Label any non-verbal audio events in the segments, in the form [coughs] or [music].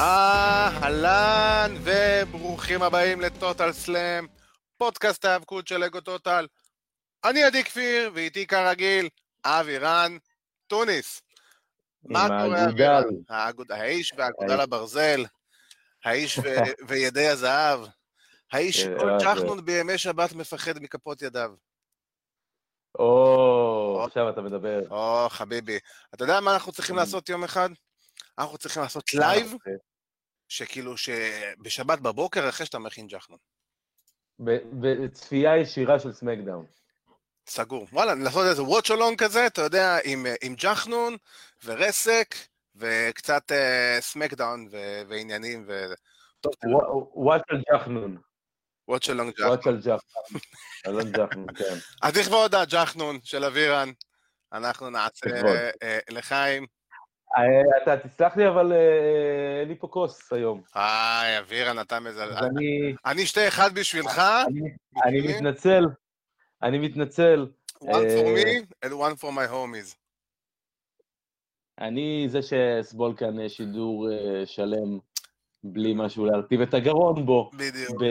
אהלן וברוכים הבאים לטוטל סלאם, פודקאסט ההיאבקות של אגו טוטל. אני עדי כפיר, ואיתי כרגיל, אבי רן, טוניס. מה קורה, רן? האיש והאגודל הברזל, האיש [laughs] וידי הזהב, האיש כן, כל אה, צ'חנון בימי שבת מפחד מכפות ידיו. או, עכשיו אתה מדבר. או, חביבי. אתה יודע מה אנחנו צריכים Mm. לעשות יום אחד? אנחנו צריכים לעשות לייב, שכאילו, שבשבת בבוקר, אחרי שאתה מכין ג'חנון. בצפייה ישירה של סמקדאון. סגור. וואלה, לעשות איזה watch along כזה, אתה יודע, עם, עם ג'חנון ורסק וקצת אה, SmackDown ו- ועניינים ו... טוב, על ג'חנון. watch along ג'חנון. וואט על ג'חנון. אלון ג'חנון, [laughs] כן. אז לכבוד הג'חנון של אבירן, אנחנו נעשה אה, לחיים. אה, אתה תסלח לי, אבל אה, אין לי פה כוס היום. אבירן, אתה מזל... אז אני- אשתה אחד בשבילך, אני- מתנצל. אני מתנצל. one for אה, me and one for my homies. אני זה שאסבול כאן אה, שידור אה, שלם בלי משהו להרטיב את הגרון בו, בדיוק.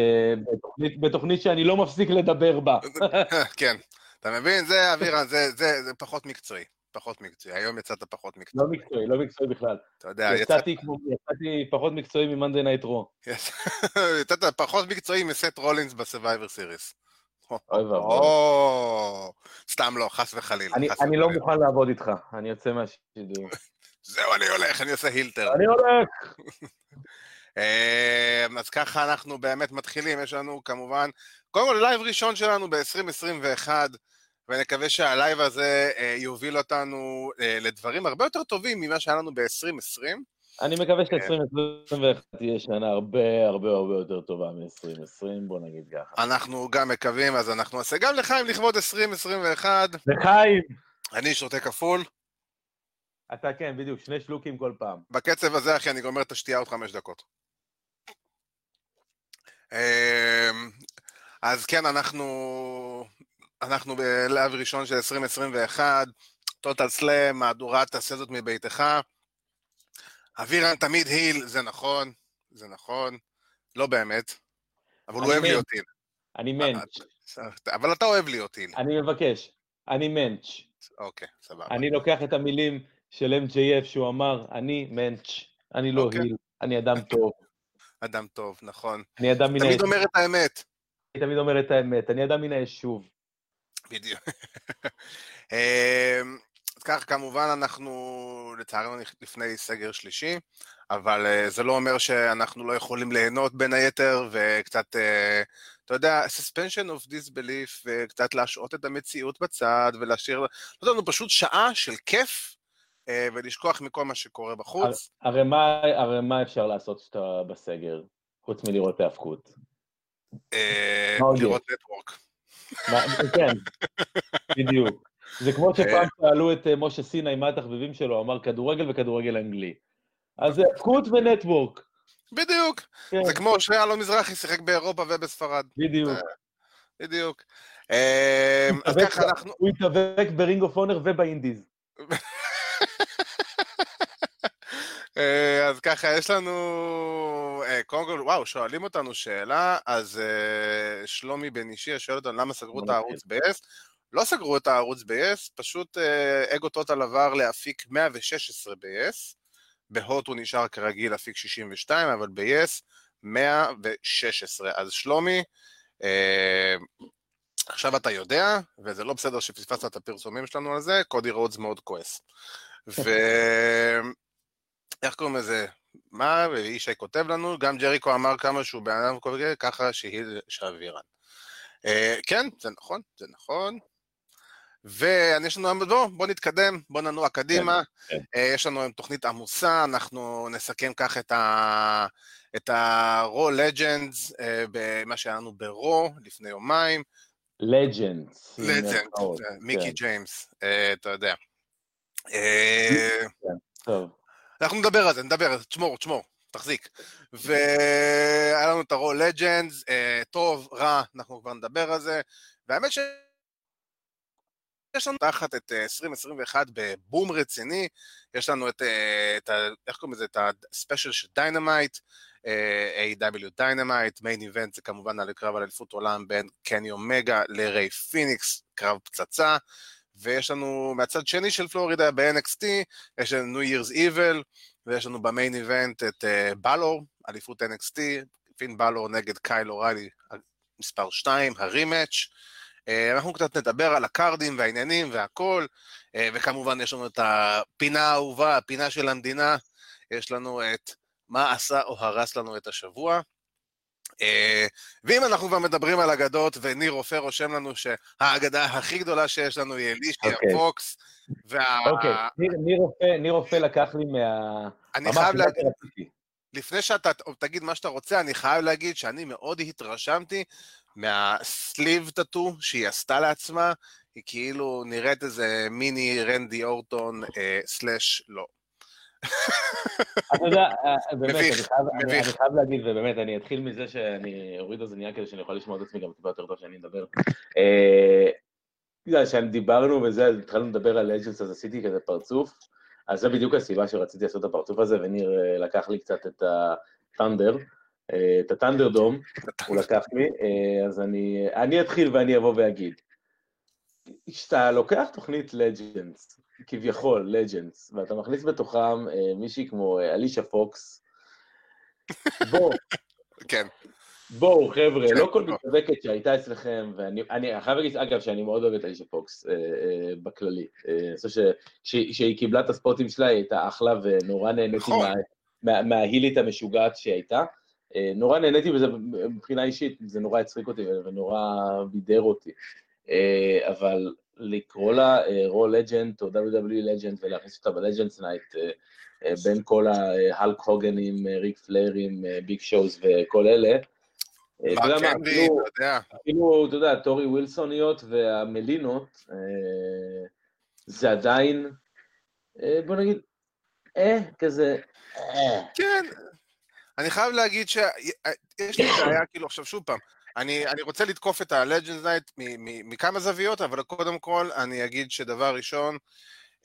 בתוכנית- בתוכנית שאני לא מפסיק לדבר בה. [laughs] כן, אתה מבין? זה, זה, זה פחות מקצועי. פחות מקצועי. היום יצאת פחות מקצועי. לא מקצועי, לא מקצועי בכלל. אתה יודע, יצאת, יצאתי כמו- יצאתי פחות מקצועי מ-Monday Night Raw. יצאת פחות מקצועי מסט רולינס בסרווייבר סיריס. אוי ואבוי. סתם לא, חס וחלילה. אני חס אני לא וחלילה. מוכן לעבוד איתך, אני יוצא מהשידור. [laughs] זהו, אני הולך, אני עושה heel turn. אני הולך! [laughs] אה, אז ככה אנחנו באמת מתחילים, יש לנו כמובן, קודם כל לייב ראשון שלנו ב-2021, ונקווה שהלייב הזה אה, יוביל אותנו אה, לדברים הרבה יותר טובים ממה שהיה לנו ב-2020. אני מקווה ש-2021 תהיה שנה הרבה הרבה הרבה יותר טובה מ-2020, בוא נגיד ככה. אנחנו גם מקווים, אז אנחנו נעשה גם לחיים לכבוד 2021. לחיים! אני שותה כפול. אתה כן, בדיוק, שני שלוקים כל פעם. בקצב הזה, אחי, אני גומר את השתייה עוד חמש דקות. אז כן, אנחנו, אנחנו בלהב ראשון של 2021, טוטל סלאם, מהדורת תעשה זאת מביתך. אבירן תמיד היל, זה נכון, זה נכון, לא באמת, אבל הוא אוהב. להיות היל. אני מענץ', אבל אתה אוהב להיות היל. אני מבקש, אני מענץ'. אוקיי, סבבה. אני לוקח את המילים של MJF שהוא אמר, אני מענץ', אני לא אוקיי. היל, אני אדם טוב, אדם טוב, נכון. אני אדם מן תמיד היישוב, אומר את האמת. אני תמיד אומר את האמת, אני אדם מן היישוב. בדיוק. [laughs] אמ, אז כך, כמובן, אנחנו לצערנו לפני סגר שלישי, אבל אה, זה לא אומר שאנחנו לא יכולים ליהנות בין היתר, וקצת, אה, אתה יודע, suspension of disbelief, וקצת להשעות את המציאות בצד, ולהשאיר, לתת לנו פשוט שעה של כיף, אה, ולשכוח מכל מה שקורה בחוץ. הרי מה, הרי מה אפשר לעשות כשאתה בסגר, חוץ מלראות יש? לראות נטוורק. כן, בדיוק. זה כמו שפעם שאלו את אה, משה סיני מה התחביבים שלו, אמר כדורגל וכדורגל אנגלי. אז זה האבקות ונטוורק. בדיוק. כן, זה כמו שאלון מזרחי שיחק באירופה ובספרד. בדיוק. בדיוק. אה, אז ככה אנחנו... הוא התאבק ב-Ring of Honor וב-indies. אה, אז ככה, יש לנו... אה, קודם כל, וואו, שואלים אותנו שאלה, אז אה, שלומי בן אישי שואל אותנו למה סגרו את הערוץ ב-yes. לא סגרו את הערוץ ב-yes, פשוט אגו Total עבר לאפיק 116 ב-yes. בהוט הוא נשאר כרגיל אפיק 62, אבל ב-yes 116. אז שלומי, עכשיו אתה יודע, וזה לא בסדר שפספסת את הפרסומים שלנו על זה, קודי רודס מאוד כועס. [laughs] ו... איך קוראים לזה? מה, וישי כותב לנו, גם ג'ריקו אמר כמה שהוא בן אדם כזה, ככה שהיא שאבירן. אה, כן, זה נכון, זה נכון. ויש לנו, בוא, בוא נתקדם, בוא ננוע קדימה. כן. אה, יש לנו תוכנית עמוסה, אנחנו נסכם כך את ה... את ה-Raw Legends, אה, במה שהיה לנו ב-Raw לפני יומיים. לג'נדס. לג'נד, מיקי ג'יימס, אה, אתה יודע. אה, טוב. אנחנו נדבר על זה, נדבר על זה, תשמור, תשמור, תחזיק. והיה לנו את ה-Raw Legends, אה, טוב, רע, אנחנו כבר נדבר על זה. והאמת ש... יש לנו לפתוח את 2021 בבום רציני, יש לנו את, את ה... איך קוראים לזה? את ה-special של Dynamite, AEW Dynamite, main event זה כמובן על קרב על אליפות עולם בין קני אומגה לריי פיניקס, קרב פצצה, ויש לנו מהצד שני של פלורידה ב-NXT, יש לנו New Year's Evil, ויש לנו ב-main event את בלור, אליפות NXT, פין בלור נגד קייל אוריילי, מספר 2, הרימאץ'. Uh, אנחנו קצת נדבר על הקארדים והעניינים והכל, uh, וכמובן יש לנו את הפינה האהובה, הפינה של המדינה, יש לנו את מה עשה או הרס לנו את השבוע. Uh, ואם אנחנו כבר מדברים על אגדות, וניר רופא רושם לנו שהאגדה הכי גדולה שיש לנו היא אלישיה okay. אוקיי. פוקס, וה... אוקיי, okay. ניר רופא לקח לי מה... אני חייב להגיד, לפני שאתה תגיד מה שאתה רוצה, אני חייב להגיד שאני מאוד התרשמתי מהסליב טאטו שהיא עשתה לעצמה, היא כאילו נראית איזה מיני רנדי אורטון אה, סלאש לא. [laughs] אתה יודע, אה, באמת, אני חייב להגיד, ובאמת, אני אתחיל מזה שאני אוריד אוזנייה כדי שאני אוכל לשמוע את עצמי גם טיפה יותר טוב שאני אדבר. אה, בגלל שדיברנו וזה, התחלנו לדבר על אג'נס, אז עשיתי כזה פרצוף, אז זו בדיוק הסיבה שרציתי לעשות את הפרצוף הזה, וניר אה, לקח לי קצת את הטנדר, את הטנדר דום, הוא [laughs] לקח לי, אז אני אתחיל ואני אבוא ואגיד. כשאתה לוקח תוכנית לג'נס, כביכול, לג'נדס, ואתה מכניס בתוכם אה, מישהי כמו אה, אלישה פוקס, [laughs] בואו. כן. בואו, חבר'ה, כן, לא כל מתאבקת שהייתה אצלכם, ואני אני חייב להגיד, אגב, שאני מאוד אוהב את אלישה פוקס אה, אה, בכללי. אה, אני חושב שכשהיא קיבלה את הספוטים שלה, היא הייתה אחלה, ונורא נהניתי נכון. מה, מה, מההילית המשוגעת שהיא הייתה. אה, נורא נהניתי בזה מבחינה אישית, זה נורא הצחיק אותי ונורא בידר אותי. אה, אבל לקרוא לה Raw אה, legend או WWE legend ולהכניס אותה ב-Legends Night אה, אה, בין כל ההלק הוגנים, ריק פליירים, ביג שואוז וכל אלה. אפילו, אתה יודע, טורי ווילסוניות והמלינות, זה עדיין, בוא נגיד, אה, כזה, אה. כן, אני חייב להגיד שיש לי בעיה, כאילו, עכשיו שוב פעם, אני, אני רוצה לתקוף את ה-Legends Night מכמה זוויות, אבל קודם כל אני אגיד שדבר ראשון,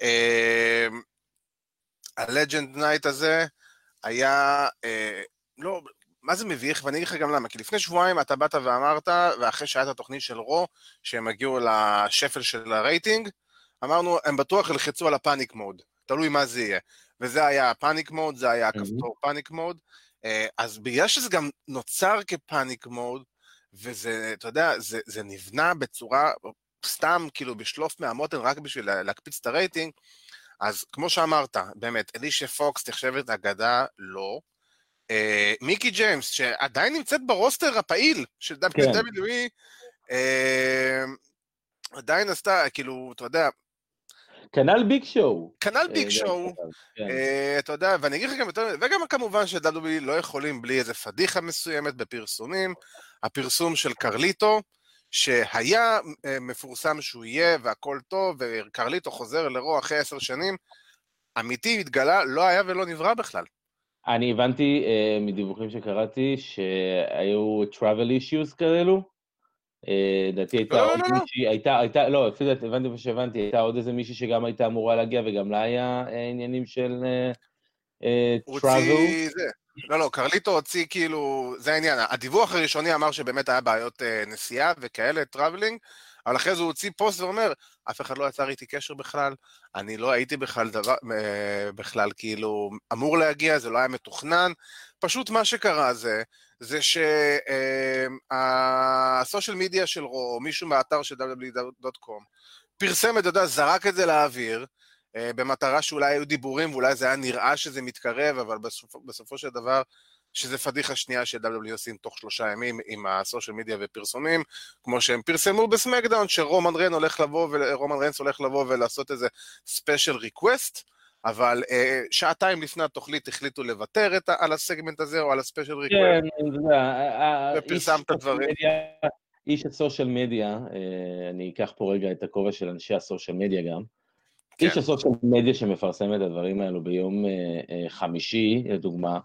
אה, ה-Legend Night הזה היה, אה, לא, מה זה מביך? ואני אגיד לך גם למה, כי לפני שבועיים אתה באת ואמרת, ואחרי שהיה את התוכנית של Raw, שהם הגיעו לשפל של הרייטינג, אמרנו, הם בטוח ילחצו על ה-panic mode, תלוי מה זה יהיה. וזה היה ה-panic mode, זה היה הכפתור panic mode. אז בגלל שזה גם נוצר כ-panic mode, וזה, אתה יודע, זה, זה נבנה בצורה, סתם כאילו בשלוף מהמותן רק בשביל להקפיץ את הרייטינג, אז כמו שאמרת, באמת, אלישיה פוקס נחשבת אגדה, לא. אה, מיקי ג'יימס, שעדיין נמצאת ב-roster הפעיל של WWE, כן. אה, עדיין עשתה, כאילו, אתה יודע, כנ"ל ביג שואו. כנ"ל ביג שואו, אתה יודע, ואני אגיד לך גם יותר, וגם כמובן ש-WWE לא יכולים בלי איזה פדיחה מסוימת בפרסומים. הפרסום של קרליטו, שהיה אה, מפורסם שהוא יהיה והכל טוב, וקרליטו חוזר לרו אחרי עשר שנים, אמיתי התגלה, לא היה ולא נברא בכלל. אני הבנתי מדיווחים שקראתי שהיו travel issues כאלו, אה, לדעתי הייתה לא, לא, עוד לא, מישהי, הייתה, הייתה, לא, לפי דעתי, הבנתי מה שהבנתי, הייתה עוד איזה מישהי שגם הייתה אמורה להגיע וגם לה היה אה, עניינים של travel. לא, לא, קרליטו הוציא כאילו, זה העניין, הדיווח הראשוני אמר שבאמת היה בעיות נסיעה וכאלה, traveling, אבל אחרי זה הוא הוציא פוסט ואומר, אף אחד לא יצר איתי קשר בכלל, אני לא הייתי בכלל דבר, בכלל כאילו אמור להגיע, זה לא היה מתוכנן, פשוט מה שקרה זה, זה שהסושיאל מדיה של רו, מישהו מהאתר של www.com, פרסם את זה, זרק את זה לאוויר, אה, במטרה שאולי היו דיבורים ואולי זה היה נראה שזה מתקרב, אבל בסופ, בסופו של דבר, שזה פדיחה שנייה ש-W עושים תוך שלושה ימים עם הסושיאל מדיה ופרסומים, כמו שהם פרסמו ב-SmackDown, שרומן ריין הולך לבוא, ורומן ריינס הולך לבוא ולעשות איזה special request, אבל אה, שעתיים לפני התוכנית החליטו לוותר את, על ה-segment הזה או על ה-special request. כן, אתה יודע, ופרסמת דברים. איש הסושיאל מדיה, אה, אני אקח פה רגע את הכובע של אנשי הסושיאל מדיה גם. כן. איש הסושיאל מדיה שמפרסם את הדברים האלו ביום אה, חמישי, לדוגמה,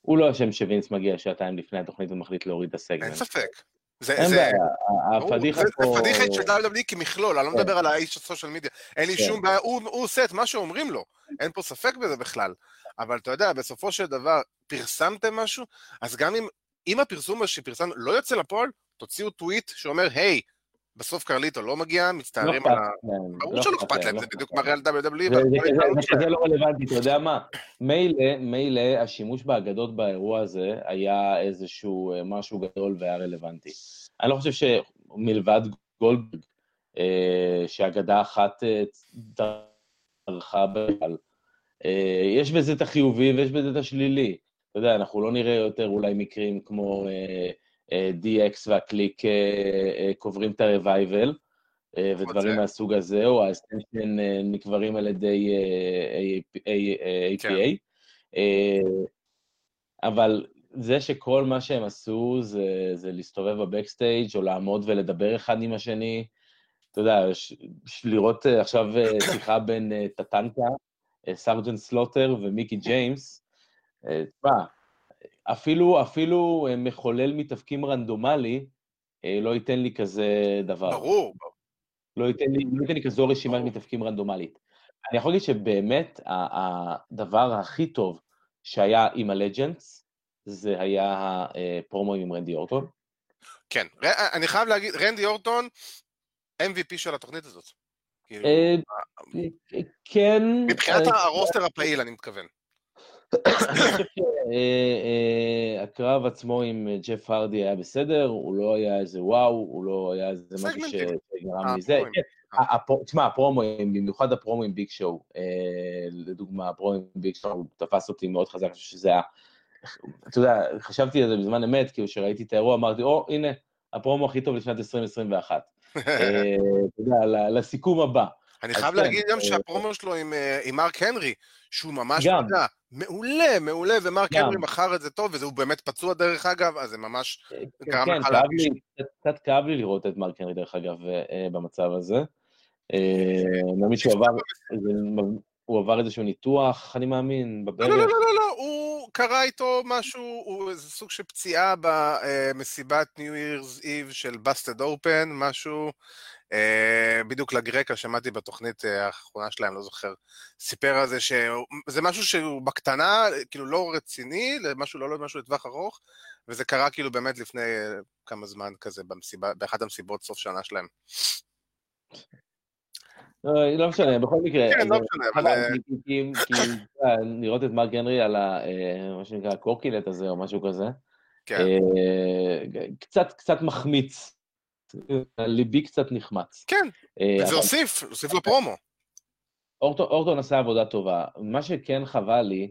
הוא לא אשם שווינס מגיע שעתיים לפני התוכנית ומחליט להוריד את הסגמנט. אין ספק. אין בעיה, הפדיחה פה... זה פדיחה של WWE כמכלול, אני לא כן. מדבר על האיש הסושיאל מדיה. אין לי כן. שום בעיה, הוא עושה את מה שאומרים לו, אין פה ספק בזה בכלל. אבל אתה יודע, בסופו של דבר, פרסמתם משהו, אז גם אם הפרסום שפרסמנו לא יוצא לפועל, תוציאו טוויט שאומר, היי, בסוף קרליטו לא מגיע, מצטערים לא על ה... ברור שלא אכפת להם, זה בדיוק מראה על WWE. זה לא רלוונטי, אתה יודע מה? מילא, מילא השימוש באגדות באירוע הזה היה איזשהו אה, משהו גדול והיה רלוונטי. אני לא חושב שמלבד גולדברג, אה, שאגדה אחת אה, דרכה בכלל, יש בזה את החיובי ויש בזה את השלילי. אתה יודע, אנחנו לא נראה יותר אולי מקרים כמו... DX והקליק אה, אה, קוברים את ה-revival ודברים מהסוג הזה, או ה Ascension אה, נקברים על ידי APA. כן. אבל זה שכל מה שהם עשו זה, זה להסתובב ב backstage או לעמוד ולדבר אחד עם השני, אתה יודע, ש, ש, לראות עכשיו [coughs] שיחה בין טטנקה, סרג'נט סלוטר ומיקי ג'יימס, תשמע, אפילו, אפילו אה, מחולל מתאבקים רנדומלי, אה, לא ייתן לי כזה דבר. ברור. לא ייתן לי, לא ייתן לי כזו רשימת מתאפקים רנדומלית. אני יכול להגיד שבאמת הדבר הכי טוב שהיה עם הלג'נדס, זה היה הפרומו עם רנדי אורטון. כן, אני חייב להגיד, רנדי אורטון, MVP של התוכנית הזאת. כאילו, כן. מבחינת הרוסטר הפעיל, אני מתכוון. אה, הקרב עצמו עם ג'ף הרדי היה בסדר, הוא לא היה איזה וואו, הוא לא היה איזה משהו שגרם מזה. תשמע, הפרומואים, במיוחד הפרומואים ביג שואו, לדוגמה, הפרומואים ביג שואו תפס אותי מאוד חזק, אני חושב שזה היה... אתה יודע, חשבתי על זה בזמן אמת, כאילו שראיתי את האירוע, אמרתי, או, הנה, הפרומו הכי טוב לשנת 2021. [laughs] אה, אתה יודע, לסיכום הבא. אני חייב להגיד כן, גם אה, שהפרומו שלו עם מרק הנרי, שהוא ממש, יודע, מעולה, מעולה, ומרק הנרי מכר את זה טוב, והוא באמת פצוע דרך אגב, אז זה ממש אה, גרם כן, לך להרגיש. קצת כאב לי לראות את מרק הנרי דרך אגב אה, במצב הזה. אני מאמין שהוא עבר, הוא עבר איזשהו ניתוח, אני מאמין, בברך. לא, לא, לא, לא, לא, הוא קרה איתו משהו, הוא איזה סוג של פציעה במסיבת ניו ירס איב של בסטד אופן, משהו, אה, בדיוק לגרקה, שמעתי בתוכנית אה, האחרונה שלהם, לא זוכר, סיפר על זה שזה משהו שהוא בקטנה, כאילו לא רציני, משהו לא, לא משהו לטווח ארוך, וזה קרה כאילו באמת לפני אה, כמה זמן כזה, במסיבה, באחת המסיבות סוף שנה שלהם. לא משנה, בכל מקרה. כן, לא משנה, אבל... כי [coughs] לראות את מרק הנרי על מה שנקרא הקורקינט הזה או משהו כזה, כן. קצת מחמיץ ליבי קצת נחמץ. כן, אה, וזה הוסיף, הוסיף לפרומו. אורטון עשה עבודה טובה. מה שכן חבל לי,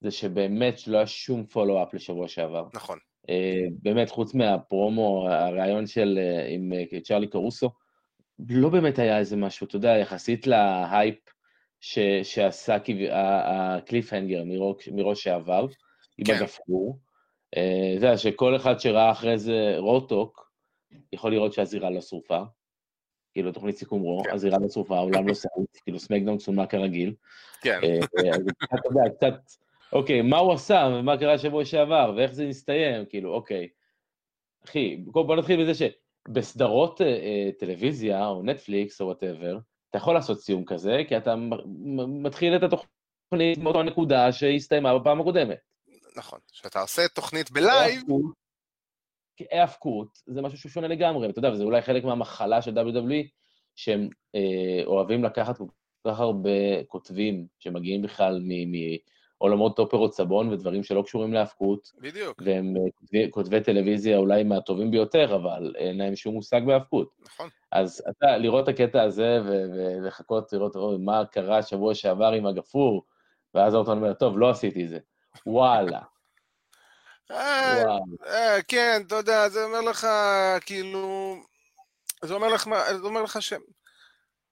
זה שבאמת שלא היה שום פולו-אפ לשבוע שעבר. נכון. אה, באמת, חוץ מהפרומו, הרעיון של, אה, עם צ'רלי קרוסו, לא באמת היה איזה משהו, אתה יודע, יחסית להייפ ש, שעשה הקליפהנגר מראש שעבר, עם כן. הגפרור. אתה יודע, שכל אחד שראה אחרי זה Raw Talk, יכול לראות שהזירה לא שרופה, כאילו תוכנית סיכום רו, כן. הזירה לא שרופה, העולם לא שרוף, כאילו סמקדאון צולמה כרגיל. כן. אה, אז אתה יודע, קצת, אוקיי, מה הוא עשה, ומה קרה שבוע שעבר, ואיך זה מסתיים, כאילו, אוקיי. אחי, בוא נתחיל בזה שבסדרות אה, אה, טלוויזיה, או נטפליקס, או whatever, אתה יכול לעשות סיום כזה, כי אתה מתחיל את התוכנית מאותה נקודה שהסתיימה בפעם הקודמת. נכון, כשאתה עושה תוכנית בלייב... היאבקות זה משהו שהוא שונה לגמרי, אתה יודע, וזה אולי חלק מהמחלה של WWE, שהם אה, אוהבים לקחת כל כך הרבה כותבים שמגיעים בכלל מעולמות אופרות סבון ודברים שלא קשורים להאבקות. בדיוק. והם אה, כותבי, כותבי טלוויזיה אולי מהטובים ביותר, אבל אין להם שום מושג בהאבקות. נכון. אז אתה, לראות את הקטע הזה ולחכות, לראות או, מה קרה שבוע שעבר עם הגפור, ואז אורטון אומר, טוב, לא עשיתי זה. וואלה. אה, אה, כן, אתה יודע, זה אומר לך, כאילו, זה אומר לך, זה אומר לך ש...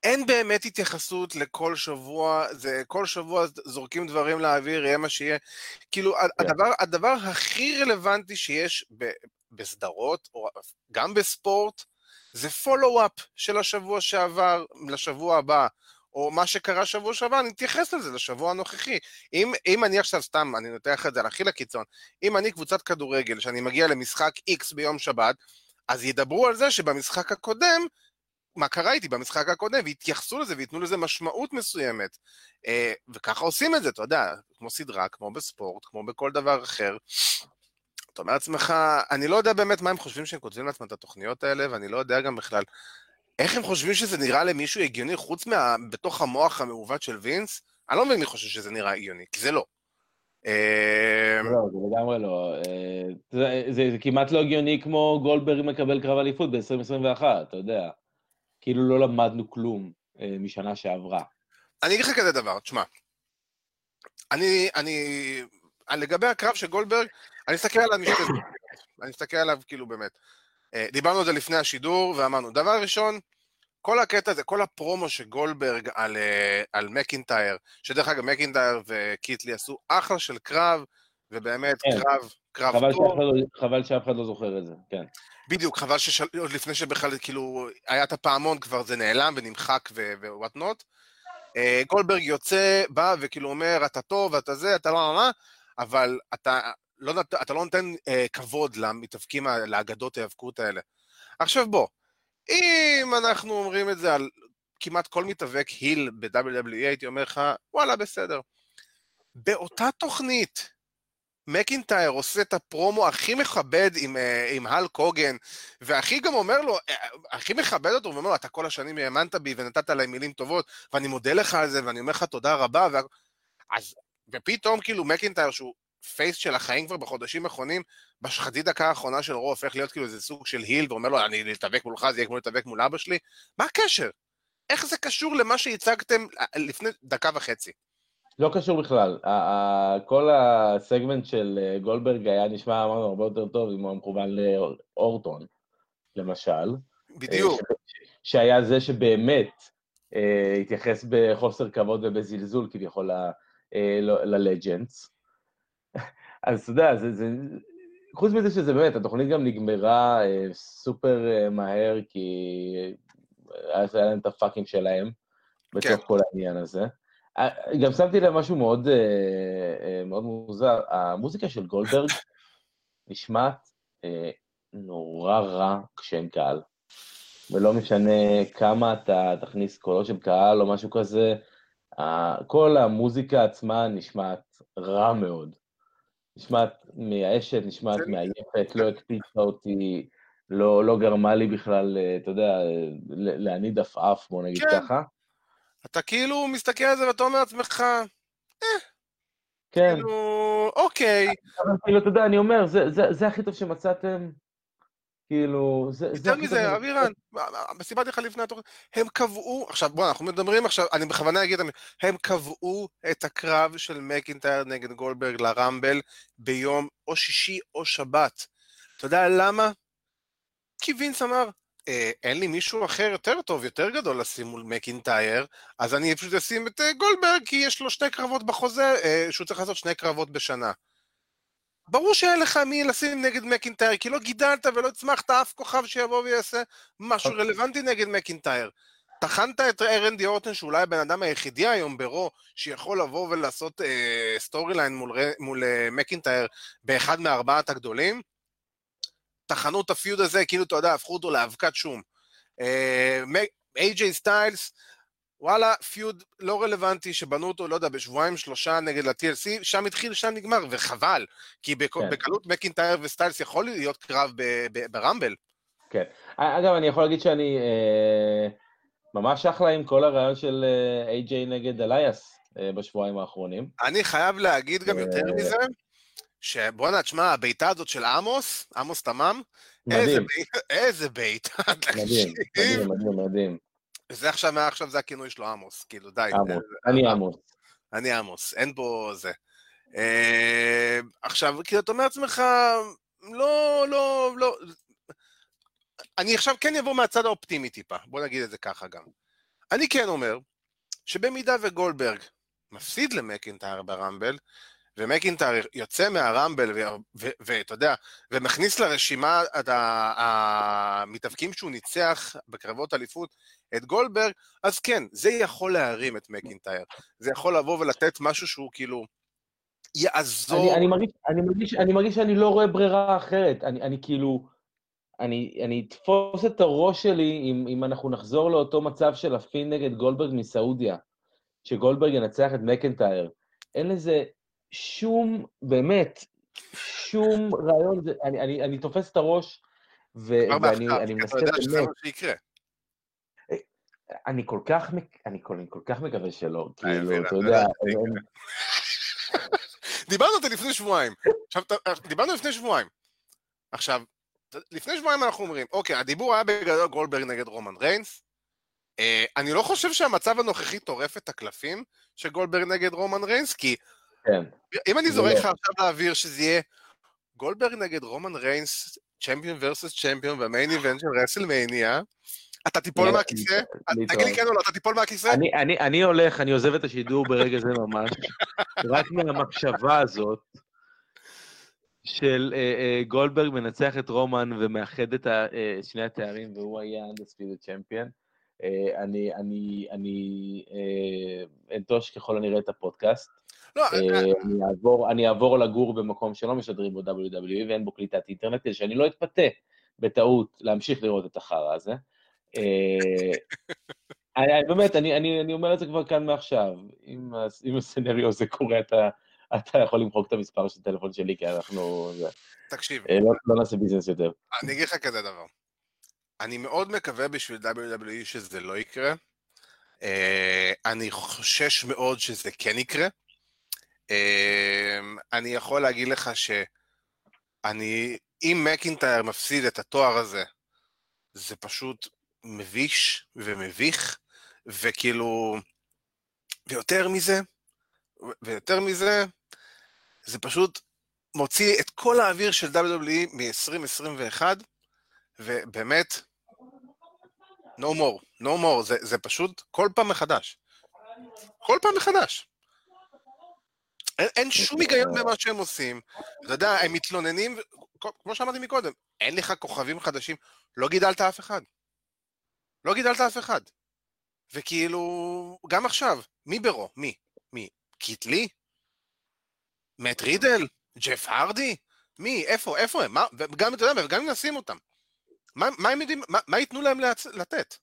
אין באמת התייחסות לכל שבוע, זה כל שבוע זורקים דברים לאוויר, יהיה מה שיהיה. כאילו, yeah. כן. הדבר, הדבר הכי רלוונטי שיש ב, בסדרות, או גם בספורט, זה פולו-אפ של השבוע שעבר לשבוע הבא. או מה שקרה שבוע שעבר, אני אתייחס לזה לשבוע הנוכחי. אם, אם אני עכשיו סתם, אני נותן לך את זה על הכי לקיצון, אם אני קבוצת כדורגל, שאני מגיע למשחק X ביום שבת, אז ידברו על זה שבמשחק הקודם, מה קרה איתי במשחק הקודם, ויתייחסו לזה וייתנו לזה משמעות מסוימת. אה, וככה עושים את זה, אתה יודע, כמו סדרה, כמו בספורט, כמו בכל דבר אחר. אתה אומר לעצמך, אני לא יודע באמת מה הם חושבים שהם כותבים לעצמם את התוכניות האלה, ואני לא יודע גם בכלל איך הם חושבים שזה נראה למישהו הגיוני חוץ מה... בתוך המוח המעוות של וינס? אני לא מבין מי חושב שזה נראה הגיוני, כי זה לא. אה, לא, זה לגמרי לא. אה, זה, זה, זה כמעט לא הגיוני כמו גולדברג מקבל קרב אליפות ב-2021, אתה יודע. כאילו לא למדנו כלום אה, משנה שעברה. אני אגיד לך כזה דבר, תשמע. אני, אני, לגבי הקרב של גולדברג, אני אסתכל עליו משתי זמן. אני אסתכל עליו כאילו באמת. דיברנו על זה לפני השידור, ואמרנו, דבר ראשון, כל הקטע הזה, כל הפרומו של גולדברג על, אה, על מקינטייר, שדרך אגב מקינטייר וקיטלי עשו אחלה של קרב, ובאמת כן. קרב, קרב חבל טוב. שאף לא, חבל שאף אחד לא זוכר את זה, כן. בדיוק, חבל שעוד לפני שבכלל כאילו היה את הפעמון כבר זה נעלם ונמחק ווואטנוט. אה, גולדברג יוצא, בא וכאילו אומר, אתה טוב, אתה זה, אתה לא מה, אבל אתה לא, אתה לא נותן אה, כבוד למתאבקים, לאגדות ההיאבקות האלה. עכשיו בוא, אם אנחנו אומרים את זה על כמעט כל מתאבק היל ב-WWE, הייתי אומר לך, וואלה, בסדר. באותה תוכנית, מקינטייר עושה את הפרומו הכי מכבד עם, אה, עם הל קוגן, והכי גם אומר לו, אה, הכי מכבד אותו, ואומר לו, אתה כל השנים האמנת בי ונתת להם מילים טובות, ואני מודה לך על זה, ואני אומר לך תודה רבה, וה... אז, ופתאום כאילו מקינטייר, שהוא פייס של החיים כבר בחודשים האחרונים, בחצי דקה האחרונה של רו הופך להיות כאילו איזה סוג של היל, ואומר לו, אני להתאבק מולך, זה יהיה כמו להתאבק מול אבא שלי? מה הקשר? איך זה קשור למה שהצגתם אה, לפני דקה וחצי? לא קשור בכלל. כל הסגמנט של אה, גולדברג היה נשמע, אמרנו, הרבה יותר טוב אם הוא מכוון לאורטון, למשל. בדיוק. אה, שהיה זה שבאמת התייחס בחוסר כבוד ובזלזול כביכול ללג'נדס. אז אתה יודע, זה, זה... חוץ מזה שזה באמת, התוכנית גם נגמרה אה, סופר אה, מהר, כי היה להם את הפאקינג שלהם, בתוך כן. כל העניין הזה. אה, גם שמתי לב משהו מאוד, אה, אה, מאוד מוזר, המוזיקה של גולדברג [laughs] נשמעת אה, נורא רע כשאין קהל. ולא משנה כמה אתה תכניס קולות של קהל או משהו כזה, כל המוזיקה עצמה נשמעת רע מאוד. נשמעת מייאשת, נשמעת מעייפת, לא הקפיצה אותי, לא, לא גרמה לי בכלל, אה, אתה יודע, להניד עפעף, בוא נגיד כן. ככה. אתה כאילו מסתכל על זה ואתה אומר לעצמך, אה. כן. כאילו, אוקיי. אבל כאילו, אתה יודע, אני אומר, זה, זה, זה הכי טוב שמצאתם כאילו, זה... יותר מזה, אבירן, סיפרתי לך לפני התוכנית, הם קבעו, עכשיו בוא, אנחנו מדברים עכשיו, אני בכוונה אגיד, הם קבעו את הקרב של מקינטייר נגד גולדברג לרמבל ביום או שישי או שבת. אתה יודע למה? כי וינס אמר, אה, אין לי מישהו אחר יותר טוב, יותר גדול לשים מול מקינטייר, אז אני פשוט אשים את אה, גולדברג, כי יש לו שני קרבות בחוזה, אה, שהוא צריך לעשות שני קרבות בשנה. ברור שאין לך מי לשים נגד מקינטייר, כי לא גידלת ולא הצמחת אף כוכב שיבוא ויעשה משהו אוקיי. רלוונטי נגד מקינטייר. טחנת את רנדי אורטן, שאולי הבן אדם היחידי היום ברו, שיכול לבוא ולעשות אה, storyline מול, מול אה, מקינטייר באחד מארבעת הגדולים. טחנו את ה feud הזה, כאילו, אתה יודע, הפכו אותו לאבקת שום. איי-ג'יי סטיילס, וואלה, feud לא רלוונטי שבנו אותו, לא יודע, בשבועיים שלושה נגד ה-TLC, שם התחיל, שם נגמר, וחבל, כי כן. בקלות מקינטייר וסטיילס יכול להיות קרב ברמבל. כן. אגב, אני יכול להגיד שאני אה, ממש אחלה עם כל הרעיון של איי-ג'יי אה, נגד אלייס אה, בשבועיים האחרונים. אני חייב להגיד גם יותר אה, מזה, שבואנה, תשמע, הבעיטה הזאת של עמוס, עמוס תמם, מדהים. איזה בעיטה, מדהים, מדהים, מדהים, מדהים. זה עכשיו, מעכשיו זה הכינוי שלו, עמוס, כאילו די. עמוס, אני עמוס. אני עמוס, אין פה זה. אה, עכשיו, כאילו, אתה אומר לעצמך, לא, לא, לא... אני עכשיו כן אבוא מהצד האופטימי טיפה, בוא נגיד את זה ככה גם. אני כן אומר, שבמידה וגולדברג מפסיד למקינטייר ברמבל, ומקינטייר יוצא מהרמבל, ואתה יודע, ומכניס לרשימה את המתאבקים שהוא ניצח בקרבות אליפות את גולדברג, אז כן, זה יכול להרים את מקינטייר. זה יכול לבוא ולתת משהו שהוא כאילו יעזור. אני, אני, מרגיש, אני, מרגיש, אני מרגיש שאני לא רואה ברירה אחרת. אני, אני כאילו... אני, אני אתפוס את הראש שלי אם, אם אנחנו נחזור לאותו מצב של הפין נגד גולדברג מסעודיה, שגולדברג ינצח את מקנטייר. אין לזה שום, באמת, שום רעיון, אני, אני, אני תופס את הראש, ו, ואני אני מנסה באמת... אתה יודע שזה מה שיקרה. אני כל כך, אני כל, אני כל כך מקווה שלא, כאילו, אתה יודע... דיברנו על זה לפני שבועיים. עכשיו, דיברנו לפני שבועיים. עכשיו, לפני שבועיים אנחנו אומרים, אוקיי, הדיבור היה בגדול גולדברג נגד רומן ריינס. אה, אני לא חושב שהמצב הנוכחי טורף את הקלפים של גולדברג נגד רומן ריינס, כי כן. אם אני זורק לך. עכשיו לאוויר שזה יהיה גולדברג נגד רומן ריינס, champion versus champion ב main event של רסלמניה, אתה תיפול מהכיסא? תגיד לי כן או לא, אתה תיפול מהכיסא? אני הולך, אני עוזב את השידור ברגע זה ממש, [laughs] רק מהמחשבה הזאת, של אה, אה, גולדברג מנצח את רומן ומאחד את אה, שני התארים, והוא היה undisputed champion. אני, אני, אני אנטוש ככל הנראה את הפודקאסט. לא, אני אעבור, אני אעבור לגור במקום שלא משדרים בו WWE ואין בו קליטת אינטרנט, כדי שאני לא אתפתה בטעות להמשיך לראות את החרא הזה. [laughs] באמת, אני, אני, אני אומר את זה כבר כאן מעכשיו. אם, אם הסצנריו הזה קורה, אתה, אתה יכול למחוק את המספר של טלפון שלי, כי אנחנו... תקשיב. אה, לא, לא נעשה ביזנס יותר. אני אגיד לך כזה דבר. אני מאוד מקווה בשביל WWE שזה לא יקרה. אני חושש מאוד שזה כן יקרה. Uh, אני יכול להגיד לך שאני, אם מקינטייר מפסיד את התואר הזה, זה פשוט מביש ומביך, וכאילו, ויותר מזה, ויותר מזה, זה פשוט מוציא את כל האוויר של WWE מ-2021, ובאמת, no more, no more, זה, זה פשוט כל פעם מחדש. כל פעם מחדש. אין, אין שום היגיון במה שהם עושים. אתה יודע, הם מתלוננים, כמו שאמרתי מקודם, אין לך כוכבים חדשים, לא גידלת אף אחד. לא גידלת אף אחד. וכאילו, גם עכשיו, מי ברו? מי? מי? קית' לי? מאט רידל? ג'ף הרדי? מי? איפה? איפה הם? מה? וגם, אתה יודע, וגם אם נשים אותם. מה, מה הם יודעים, מה, מה ייתנו להם לצ... לתת?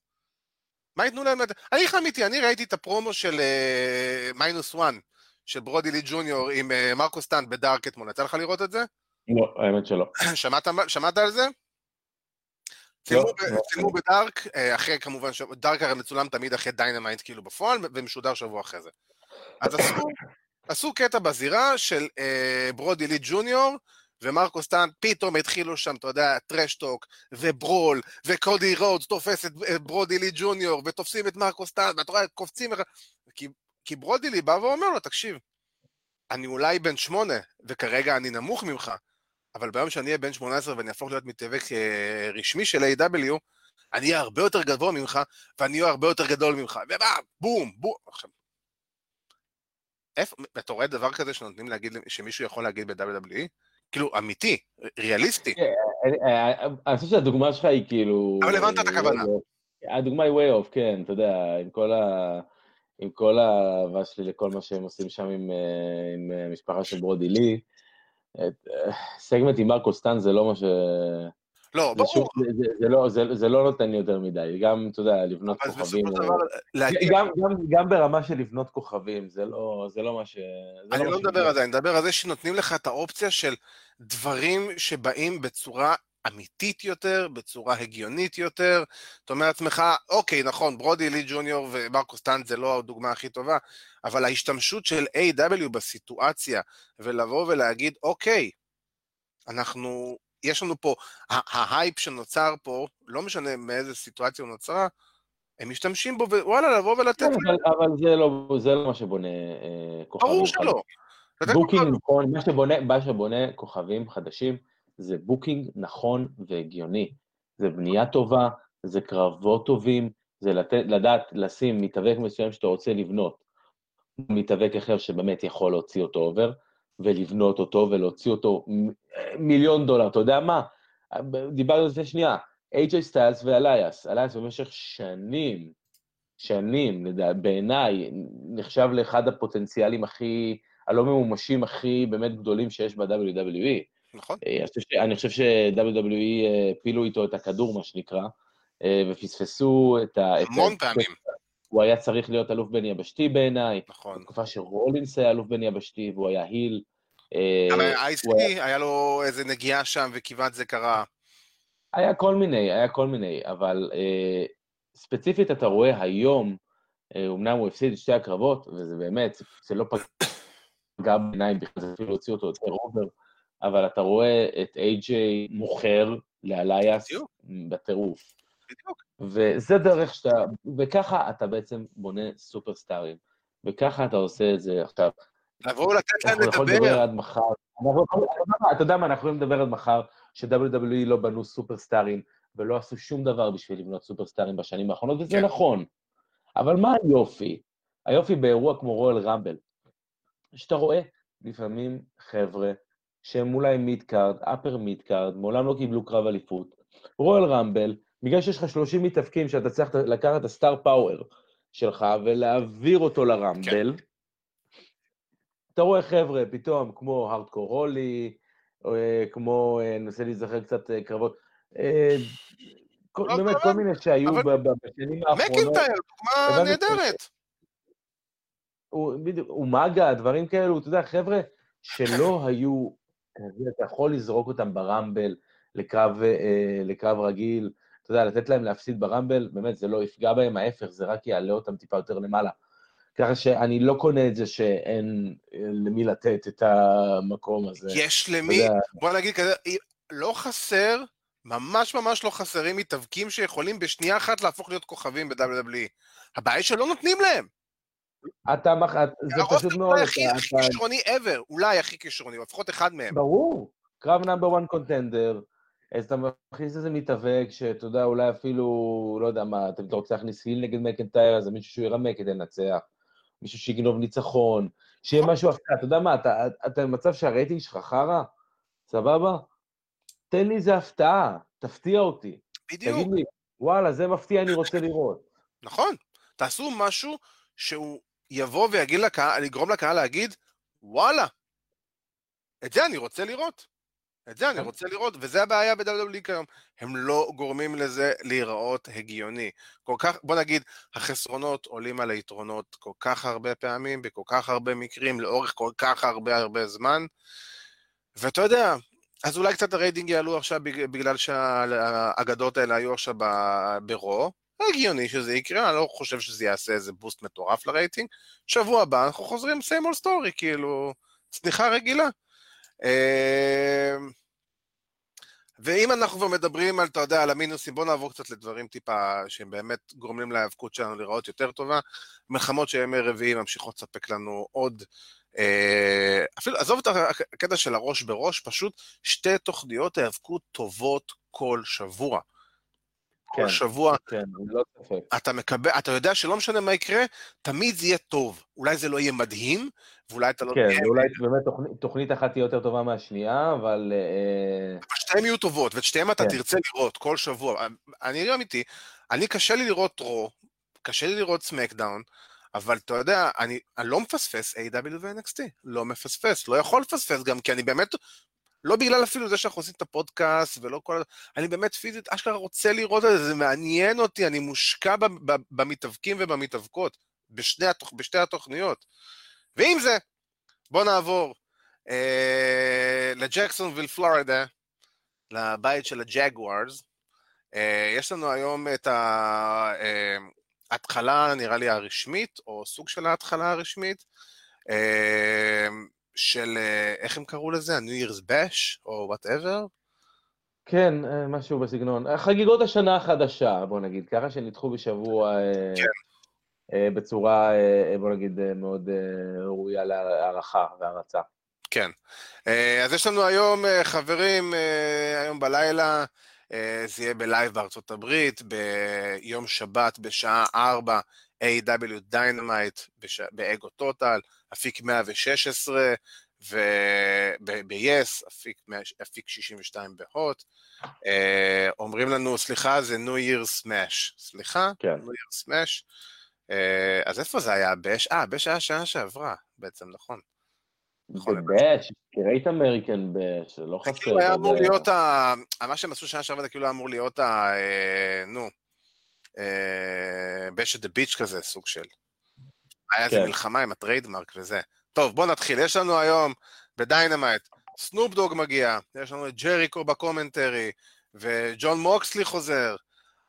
מה ייתנו להם לתת? אני אגיד לך אמיתי, אני ראיתי את הפרומו של minus אה, one, של ברודי לי ג'וניור עם אה, מרקו סטאנט בדארק אתמול, יצא לך לראות את זה? לא, האמת שלא. [clears throat] שמעת, שמעת על זה? צילמו לא, לא. בדארק, אה, אחרי כמובן, דארק הרי מצולם תמיד אחרי דיינמיט כאילו בפועל, ומשודר שבוע אחרי זה. אז עשו, [coughs] עשו קטע בזירה של אה, ברודי לי ג'וניור, ומרקו סטאנט, פתאום התחילו שם, אתה יודע, trash talk, ו brawl, וקודי רודס תופס את ברודי לי ג'וניור, ותופסים את מרקו סטאנט, ואתה רואה, קופצים, כי, כי ברודי לי בא ואומר לו, תקשיב, אני אולי בן שמונה, וכרגע אני נמוך ממך, אבל ביום שאני אהיה בן 18 ואני אהפוך להיות מתאבק אה, רשמי של A.W, אני אהיה הרבה יותר גבוה ממך, ואני אהיה הרבה יותר גדול ממך. ובא, בום, בום. עכשיו, איפה, אתה רואה דבר כזה שנותנים להגיד, שמישהו יכול להגיד ב-WWE? כאילו, אמיתי, ריאליסטי. כן, אני חושב שהדוגמה שלך היא כאילו... אבל הבנת את הכוונה. הדוגמה היא way off, כן, אתה יודע, עם כל ה... עם כל האהבה שלי לכל מה שהם עושים שם עם, אה, עם אה, משפחה של ברודי לי, סגמנט עם מרקו סטן זה לא מה ש... לא, ברור. שוב, זה, זה, לא, זה, זה לא נותן לי יותר מדי, גם, אתה יודע, לבנות כוכבים. או... להגיע... גם, גם, גם ברמה של לבנות כוכבים, זה לא, זה לא מה ש... אני לא, לא מדבר על זה, אני מדבר על זה שנותנים לך את האופציה של דברים שבאים בצורה אמיתית יותר, בצורה הגיונית יותר. אתה אומר לעצמך, אוקיי, נכון, ברודי לי ג'וניור ומרקו סטנט זה לא הדוגמה הכי טובה, אבל ההשתמשות של A.W. בסיטואציה, ולבוא ולהגיד, אוקיי, אנחנו, יש לנו פה, ההייפ שנוצר פה, לא משנה מאיזה סיטואציה הוא נוצרה, הם משתמשים בו, ווואלה, לבוא ולתת... כן, אבל, אבל זה, לא, זה לא מה שבונה אה, כוכבים. ברור שלא. booking מה שבונה, מה שבונה כוכבים חדשים, זה booking נכון והגיוני. זה בנייה טובה, זה קרבות טובים, זה לתת, לדעת לשים מתאבק מסוים שאתה רוצה לבנות, מתאבק אחר שבאמת יכול להוציא אותו over, ולבנות אותו ולהוציא אותו מיליון דולר. אתה יודע מה? דיברנו על זה שנייה, AJ סטיילס ואלייס. אלייס במשך שנים, שנים, בעיניי, נחשב לאחד הפוטנציאלים הכי, הלא ממומשים הכי באמת גדולים שיש ב-WWE. נכון. אני חושב ש-WWE פילו איתו את הכדור, מה שנקרא, ופספסו את ה... המון פעמים. הוא היה צריך להיות אלוף בין יבשתי בעיניי. נכון. בתקופה שרולינס היה אלוף בין יבשתי, והוא היה heel. גם אייסטי, היה לו איזה נגיעה שם וכמעט זה קרה. היה כל מיני, היה כל מיני, אבל אה, ספציפית אתה רואה היום, אה, אמנם הוא הפסיד את שתי הקרבות, וזה באמת, זה לא פגע בעיניים בכלל, זה אפילו הוציא אותו יותר over, אבל אתה רואה את איי-ג'יי מוכר לאלייס בטירוף. בדיוק. וזה דרך שאתה, וככה אתה בעצם בונה סופרסטארים, וככה אתה עושה את זה עכשיו. לבוא לתת להם לדבר. אנחנו יכולים לדבר עד מחר. אתה יודע מה, אנחנו יכולים לדבר עד מחר, ש-WWE לא בנו סופרסטארים, ולא עשו שום דבר בשביל לבנות סופרסטארים בשנים האחרונות, וזה כן. נכון. אבל מה היופי? היופי באירוע כמו רואל רמבל, שאתה רואה לפעמים חבר'ה שהם אולי mid card, upper mid card, מעולם לא קיבלו קרב אליפות. רויאל רמבל, בגלל שיש לך 30 מתאבקים שאתה צריך לקחת את ה star power שלך ולהעביר אותו לרמבל, כן. אתה רואה חבר'ה פתאום כמו הארדקור הולי, אה, כמו, אה, ננסה להיזכר קצת אה, קרבות, באמת כל מיני שהיו בשנים האחרונות. מקינטייר, דוגמה נהדרת. הוא מגה, דברים כאלו, אתה יודע, חבר'ה שלא [laughs] היו, אתה יכול לזרוק אותם ברמבל לקרב רגיל, אתה יודע, לתת להם להפסיד ברמבל, באמת, זה לא יפגע בהם, ההפך, זה רק יעלה אותם טיפה יותר למעלה. ככה שאני לא קונה את זה שאין אה, למי לתת את המקום הזה. יש למי, בוא נגיד כזה, לא חסר, ממש ממש לא חסרים מתאבקים שיכולים בשנייה אחת להפוך להיות כוכבים ב-WWE. הבעיה שלא נותנים להם. אתה, זה פשוט מאוד. הכי כישרוני ever, אולי הכי כישרוני, לפחות אחד מהם. ברור, קרב נאמבר 1 קונטנדר, אז אתה מכניס איזה מתאבק שאתה יודע, אולי אפילו, לא יודע מה, אתה רוצה להכניס היל נגד מקנטייר, אז מישהו שהוא ירמה כדי לנצח. מישהו שיגנוב ניצחון, שיהיה נכון. משהו אחר, אתה יודע מה, אתה, אתה במצב שהרייטינג שלך חרא, סבבה? תן לי איזה הפתעה, תפתיע אותי. בדיוק. תגיד לי, וואלה, זה מפתיע, אני רוצה לראות. נכון, תעשו משהו שהוא יבוא ויגיד לקהל, לגרום לקהל להגיד, וואלה, את זה אני רוצה לראות. את זה אני כן. רוצה לראות, וזה הבעיה ב-WWE כיום. הם לא גורמים לזה להיראות הגיוני. כל כך, בוא נגיד, החסרונות עולים על היתרונות כל כך הרבה פעמים, בכל כך הרבה מקרים, לאורך כל כך הרבה הרבה זמן. ואתה יודע, אז אולי קצת הרייטינג יעלו עכשיו בגלל שהאגדות האלה היו עכשיו ברו. הגיוני שזה יקרה, אני לא חושב שזה יעשה איזה בוסט מטורף לרייטינג. שבוע הבא אנחנו חוזרים same old story, כאילו, צניחה רגילה. אמ, ואם אנחנו כבר מדברים על, אתה יודע, על המינוסים, בואו נעבור קצת לדברים טיפה שהם באמת גורמים להיאבקות שלנו לראות יותר טובה. מלחמות שימי רביעי ממשיכות לספק לנו עוד, אה, אפילו, עזוב את הקטע של הראש בראש, פשוט שתי תוכניות היאבקות טובות כל שבוע. כל כן, שבוע, כן, לא אתה מקבל, אתה יודע שלא משנה מה יקרה, תמיד זה יהיה טוב. אולי זה לא יהיה מדהים, ואולי אתה לא... כן, תהיה... אולי באמת תוכנית, תוכנית אחת תהיה יותר טובה מהשנייה, אבל... אה... שתיהן יהיו טובות, ואת שתיהן אתה כן. תרצה לראות כל שבוע. אני לא אמיתי, אני קשה לי לראות רו, קשה לי לראות סמקדאון, אבל אתה יודע, אני, אני לא מפספס AEW ו-NXT, לא מפספס, לא יכול לפספס גם, כי אני באמת לא בגלל אפילו זה שאנחנו עושים את הפודקאסט ולא כל... אני באמת פיזית אשכרה רוצה לראות את זה, זה מעניין אותי, אני מושקע במתאבקים ובמתאבקות, בשני התוכ... בשתי התוכניות. ועם זה, בואו נעבור אה, לג'קסונוויל פלורידה, לבית של הג'גוארס. אה, יש לנו היום את ההתחלה, אה, נראה לי, הרשמית, או סוג של ההתחלה הרשמית. אה, של, אה, איך הם קראו לזה? ה-New Year's Bash, או whatever? כן, אה, משהו בסגנון. חגיגות השנה החדשה, בוא נגיד, ככה שנדחו בשבוע אה, כן. בצורה, בוא נגיד, מאוד ראויה להערכה והערצה. כן. אז יש לנו היום, חברים, היום בלילה, זה יהיה בלייב בארצות הברית, ביום שבת בשעה 4, AEW Dynamite באגו טוטל, אפיק 116, וב-yes, אפיק, אפיק 62 ב-HOT. אה, אומרים לנו, סליחה, זה New Year Smash. סליחה? כן. New Year Smash. אה, אז איפה זה היה? Bash? אה, Bash היה שעה שעברה, בעצם, נכון. ב Bash, Great American Bash, לא חסר. כאילו היה אמור להיות. מה שהם עשו שנה שעברה זה כאילו היה אמור להיות ה... אה, נו, Bash at the Beach כזה, סוג של. היה איזה כן. מלחמה עם ה trademark וזה. טוב, בוא נתחיל. יש לנו היום ב Dynamite, סנופ דוג מגיע, יש לנו את ג'ריקו ב commentary, וג'ון מוקסלי חוזר,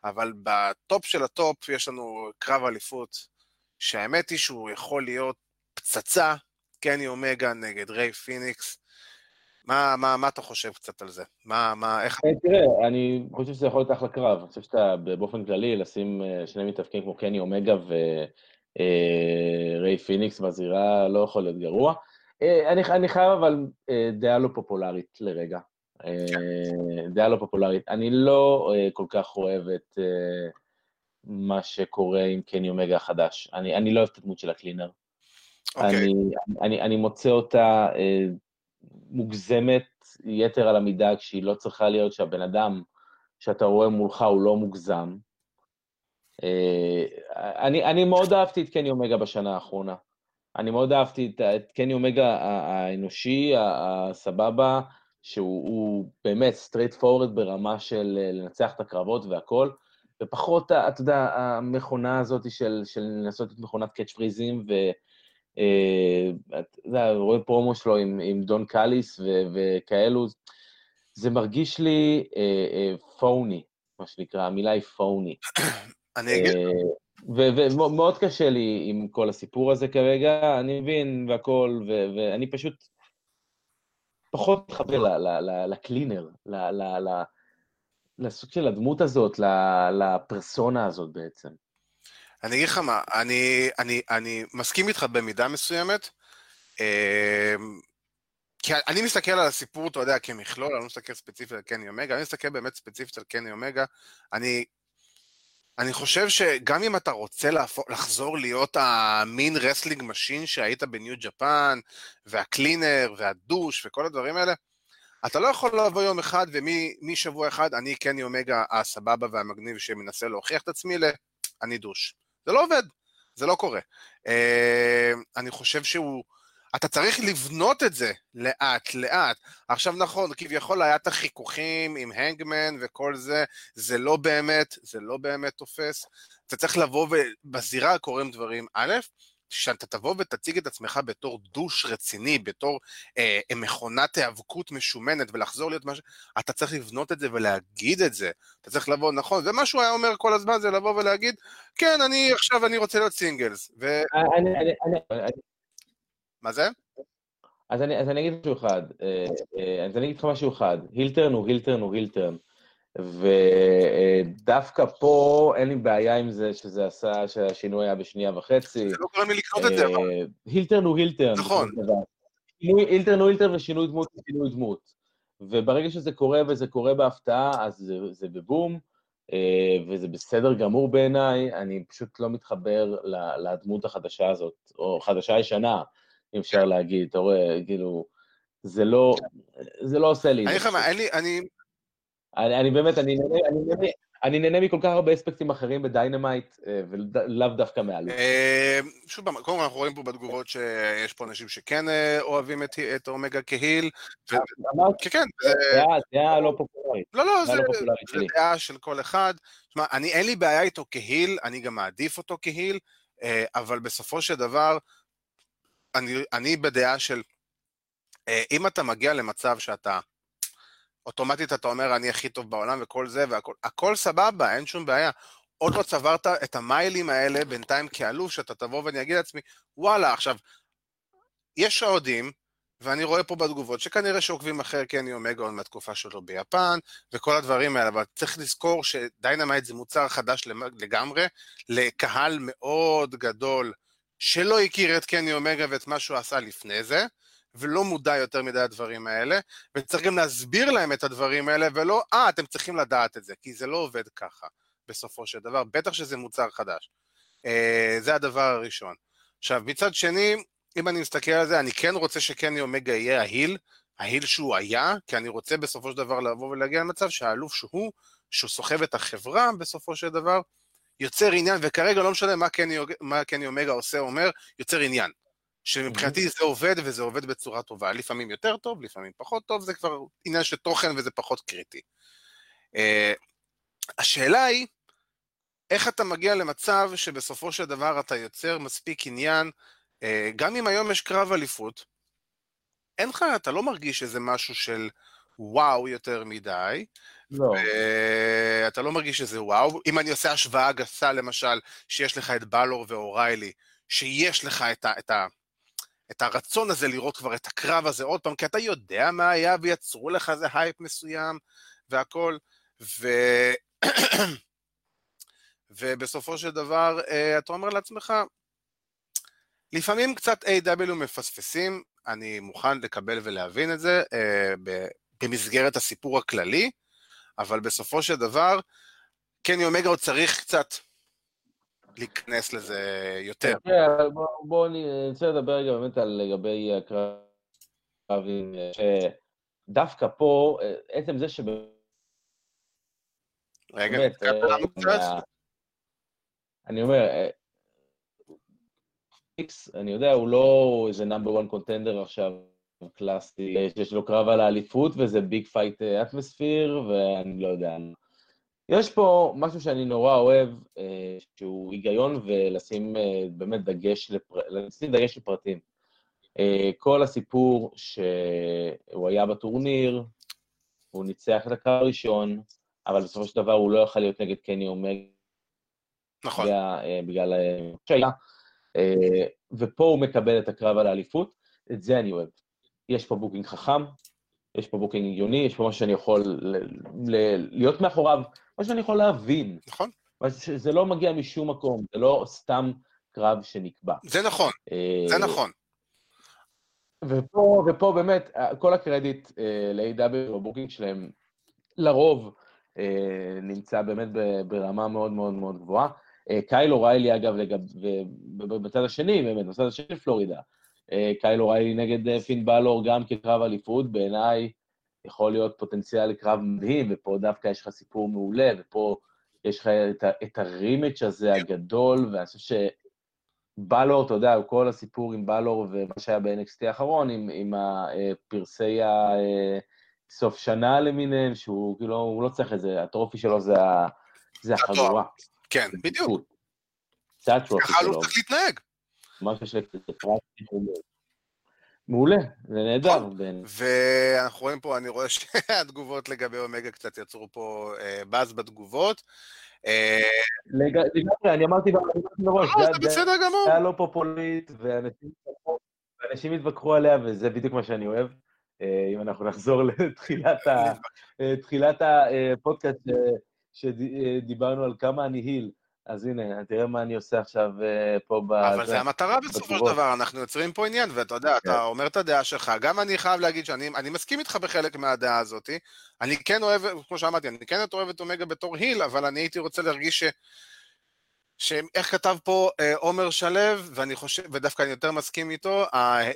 אבל ב top של ה top יש לנו קרב אליפות, שהאמת היא שהוא יכול להיות פצצה, קני אומגה נגד ריי פיניקס. מה, מה, מה אתה חושב קצת על זה? מה, מה, איך... אה, תראה, אני חושב שזה יכול להיות אחלה קרב. אני חושב שאתה באופן כללי, לשים אה, שני מתאבקים כמו קני אומגה וריי אה, פיניקס בזירה לא יכול להיות גרוע. אני, אני חייב אבל דעה לא פופולרית לרגע. דעה לא פופולרית. אני לא כל כך אוהב את מה שקורה עם קני אומגה החדש. אני, אני לא אוהב את הדמות של ה Cleaner. Okay. אוקיי. אני, אני, אני מוצא אותה מוגזמת יתר על המידה כשהיא לא צריכה להיות שהבן אדם שאתה רואה מולך הוא לא מוגזם. אה, אני, אני מאוד אהבתי את קני אומגה בשנה האחרונה. אני מאוד אהבתי את, את קני אומגה האנושי, הסבבה, שהוא באמת straightforward ברמה של אה, לנצח את הקרבות והכל, ופחות, אתה יודע, המכונה הזאת של, של לנסות את מכונת קאץ' פריזים, ו... אה, אתה יודע, רואה פרומו שלו עם, עם דון קאליס ו, וכאלו, זה מרגיש לי אה, אה, פוני, מה שנקרא, המילה היא פוני. [coughs] אני אגיד... ומאוד קשה לי עם כל הסיפור הזה כרגע, אני מבין והכול, ואני פשוט פחות מתחבר ל Cleaner, לסוג של הדמות הזאת, לפרסונה הזאת בעצם. אני אגיד לך מה, אני, אני, אני מסכים איתך במידה מסוימת, אמ, כי אני מסתכל על הסיפור, אתה יודע, כמכלול, אני לא מסתכל ספציפית על קני אומגה, אני מסתכל באמת ספציפית על קני אומגה, אני, אני חושב שגם אם אתה רוצה להפוך, לחזור להיות המין wrestling machine שהיית ב New Japan, והקלינר, והדוש, וכל הדברים האלה, אתה לא יכול לבוא יום אחד ומשבוע אחד אני קני אומגה הסבבה והמגניב שמנסה להוכיח את עצמי ל... אני דוש. זה לא עובד, זה לא קורה. אה, אני חושב שהוא... אתה צריך לבנות את זה לאט לאט. עכשיו נכון, כביכול היה את החיכוכים עם הנגמן וכל זה, זה לא באמת, זה לא באמת תופס. אתה צריך לבוא ובזירה קורים דברים. א', שאתה תבוא ותציג את עצמך בתור דוש רציני, בתור אה, מכונת היאבקות משומנת ולחזור להיות משהו, אתה צריך לבנות את זה ולהגיד את זה. אתה צריך לבוא, נכון, ומה שהוא היה אומר כל הזמן זה לבוא ולהגיד, כן, אני עכשיו, אני רוצה להיות סינגלס. ו... אני, אני, אני, מה זה? אז אני, אז אני אגיד משהו אחד, אה, אה, אז אני אגיד לך משהו אחד, הילטרן הוא הילטרן הוא הילטרן. ודווקא פה אין לי בעיה עם זה שזה עשה, שהשינוי היה בשנייה וחצי. זה לא קורה לי לקנות את זה, אבל... הילטרן הוא הילטרן. נכון. heel turn הוא heel turn ושינוי דמות הוא שינוי דמות. וברגע שזה קורה וזה קורה בהפתעה, אז זה, זה בבום, אה, וזה בסדר גמור בעיניי, אני פשוט לא מתחבר לדמות החדשה הזאת, או חדשה ישנה, אם אפשר להגיד, אתה רואה, כאילו, זה לא, זה לא עושה לי. אני לך מה, אני, אני, אני באמת, אני נהנה, אני, נהנה, אני נהנה מכל כך הרבה אספקטים אחרים ב Dynamite, אה, ולאו דווקא מאלוף. אה, שוב פעם, קודם כל אנחנו רואים פה בתגובות שיש פה אנשים שכן אה, אוהבים את, את אומגה כהיל. כן, כן. דעה לא פופולרית. לא, לא, זה לא דעה של כל אחד. תשמע, אני, אין לי בעיה איתו כהיל, אני גם מעדיף אותו כהיל, אבל בסופו של דבר, אני, אני בדעה של, אם אתה מגיע למצב שאתה אוטומטית אתה אומר, אני הכי טוב בעולם וכל זה, והכל סבבה, אין שום בעיה. עוד לא צברת את המיילים האלה בינתיים כאלוף, שאתה תבוא ואני אגיד לעצמי, וואלה, עכשיו, יש אוהדים, ואני רואה פה בתגובות שכנראה שעוקבים אחר קני אומגה עוד מהתקופה שלו ביפן, וכל הדברים האלה, אבל צריך לזכור ש Dynamite זה מוצר חדש לגמרי, לקהל מאוד גדול שלא הכיר את קני אומגה ואת מה שהוא עשה לפני זה, ולא מודע יותר מדי לדברים האלה, וצריך גם להסביר להם את הדברים האלה, ולא, אה, אתם צריכים לדעת את זה, כי זה לא עובד ככה, בסופו של דבר, בטח שזה מוצר חדש. אה, זה הדבר הראשון. עכשיו, מצד שני, אם אני מסתכל על זה, אני כן רוצה שקני אומגה יהיה ההיל, ההיל שהוא היה, כי אני רוצה בסופו של דבר לבוא ולהגיע למצב שהאלוף שהוא, שהוא סוחב את החברה בסופו של דבר, יוצר עניין, וכרגע לא משנה מה קני אומגה עושה או אומר, יוצר עניין. שמבחינתי זה עובד וזה עובד בצורה טובה. לפעמים יותר טוב, לפעמים פחות טוב, זה כבר עניין של תוכן וזה פחות קריטי. אה, השאלה היא, איך אתה מגיע למצב שבסופו של דבר אתה יוצר מספיק עניין, אה, גם אם היום יש קרב אליפות, אין לך, אתה לא מרגיש איזה משהו של וואו יותר מדי. לא. אתה לא מרגיש שזה וואו. אם אני עושה השוואה גסה, למשל, שיש לך את בלור ואוריילי, שיש לך את, ה, את, ה, את הרצון הזה לראות כבר את הקרב הזה עוד פעם, כי אתה יודע מה היה ויצרו לך איזה הייפ מסוים והכל, ו... [clears throat] ובסופו של דבר אה, אתה אומר לעצמך, לפעמים קצת AEW מפספסים, אני מוכן לקבל ולהבין את זה אה, במסגרת הסיפור הכללי, אבל בסופו של דבר, קני אומגה עוד צריך קצת להיכנס לזה יותר. בואו ננסה לדבר רגע באמת על לגבי הקרבים, שדווקא פה, עצם זה ש... רגע, קצת. אני אומר, אני יודע, הוא לא איזה number 1 contender עכשיו, קלאסי, שיש לו קרב על האליפות וזה big fight atmosphere, ואני לא יודע. יש פה משהו שאני נורא אוהב, אה, שהוא היגיון ולשים אה, באמת דגש, לפר... לשים דגש לפרטים. אה, כל הסיפור שהוא היה בטורניר, הוא ניצח את הקרב הראשון, אבל בסופו של דבר הוא לא יכול להיות נגד קני אומגה. נכון. בגלל שהיה. ופה הוא מקבל את הקרב על האליפות, את זה אני אוהב. יש פה booking חכם, יש פה booking הגיוני, יש פה משהו שאני יכול ל- ל- להיות מאחוריו, משהו שאני יכול להבין. נכון. זה לא מגיע משום מקום, זה לא סתם קרב שנקבע. זה נכון, זה אה, נכון. ופה, ופה באמת, כל הקרדיט אה, ל-AEW ב booking שלהם, לרוב אה, נמצא באמת ברמה מאוד מאוד מאוד גבוהה. קייל אוריילי, אגב, לגב, ובצד השני, באמת, בצד השני של פלורידה, אה, קייל אוריילי נגד אה, פין בלור גם כקרב אליפות, בעיניי יכול להיות פוטנציאל לקרב מדהים, ופה דווקא יש לך סיפור מעולה, ופה יש לך את, את הרימץ' הזה הגדול, ואני חושב שבלור, אתה יודע, כל הסיפור עם בלור ומה שהיה ב-NXT האחרון, עם, עם הפרסי הסוף אה, שנה למיניהם, שהוא כאילו, הוא לא צריך את זה, הטרופי שלו זה, זה החגורה. כן, בדיוק. זה הטרופי שלו. ככה הוא צריך להתנהג. משהו של מעולה, זה נהדר. נכון. ואנחנו רואים פה, אני רואה שהתגובות לגבי אומגה קצת יצרו פה אה, באז בתגובות. אה, לגמרי, אני אמרתי מראש, לא, זה היה לא פופולית, ואנשים התווכחו עליה, וזה בדיוק מה שאני אוהב. אה, אם אנחנו נחזור לתחילת הפודקאסט שדיברנו על כמה אני היל. אז הנה, תראה מה אני עושה עכשיו uh, פה ב... אבל זה המטרה בסופו של דבר, אנחנו יוצרים פה עניין, ואתה יודע, אתה כן. אומר את הדעה שלך, גם אני חייב להגיד שאני מסכים איתך בחלק מהדעה הזאת, אני כן אוהב, כמו שאמרתי, אני כן אוהב את אומגה בתור היל, אבל אני הייתי רוצה להרגיש ש... שאיך כתב פה אה, עומר שלו, ואני חושב, ודווקא אני יותר מסכים איתו,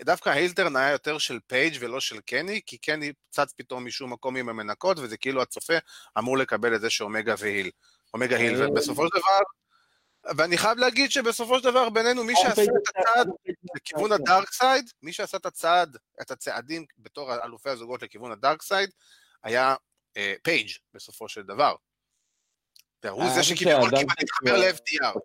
דווקא ההילטרן היה יותר של פייג' ולא של קני, כי קני צץ פתאום משום מקום עם המנקות, וזה כאילו הצופה אמור לקבל את זה שאומגה הוא heel. אומגה heel, ובסופו של דבר, ואני חייב להגיד שבסופו של דבר בינינו, מי שעשה את הצעד לכיוון ה dark side, מי שעשה את הצעד, את הצעדים בתור אלופי הזוגות לכיוון ה dark side, היה אה, פייג' בסופו של דבר. הוא זה שכביכול כמעט התחבר ל-FTR.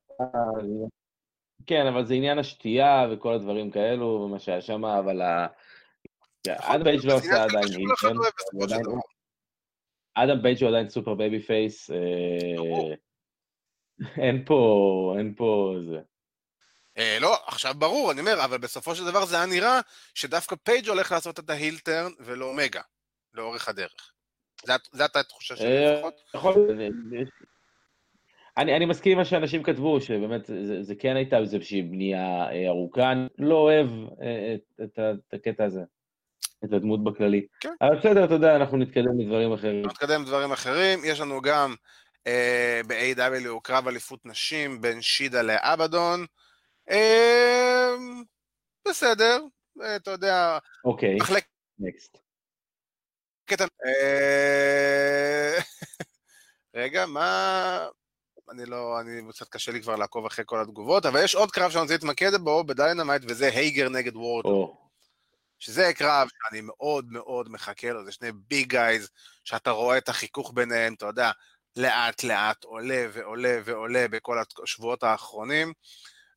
כן, אבל זה עניין השתייה וכל הדברים כאלו, ומה שהיה שם, אבל אדם פייג' לא עושה עדיין אדם פייג' הוא עדיין סופר babyface. אין פה, אין פה זה. אה, לא, עכשיו ברור, אני אומר, אבל בסופו של דבר זה היה נראה שדווקא פייג' הולך לעשות את ה heel turn ולא אומגה, לאורך הדרך. זו הייתה התחושה שלי אה, לפחות. יכול להיות. אני, אני מסכים עם מה שאנשים כתבו, שבאמת זה, זה כן הייתה איזושהי בנייה אה, ארוכה, אני לא אוהב את, את, את הקטע הזה, את הדמות בכללי. כן. אבל בסדר, אתה יודע, אנחנו נתקדם לדברים אחרים. נתקדם לדברים אחרים, יש לנו גם אה, ב-AEW קרב אליפות נשים בין שידה לאבדון. אה, בסדר, אה, אתה יודע, אוקיי, next. [laughs] רגע, מה... אני לא, אני קצת קשה לי כבר לעקוב אחרי כל התגובות, אבל יש עוד קרב שאני רוצה להתמקד בו ב Dynamite, וזה הייגר נגד וורדלו. שזה קרב שאני מאוד מאוד מחכה לו, זה שני ביג גייז, שאתה רואה את החיכוך ביניהם, אתה יודע, לאט לאט עולה ועולה ועולה בכל השבועות האחרונים.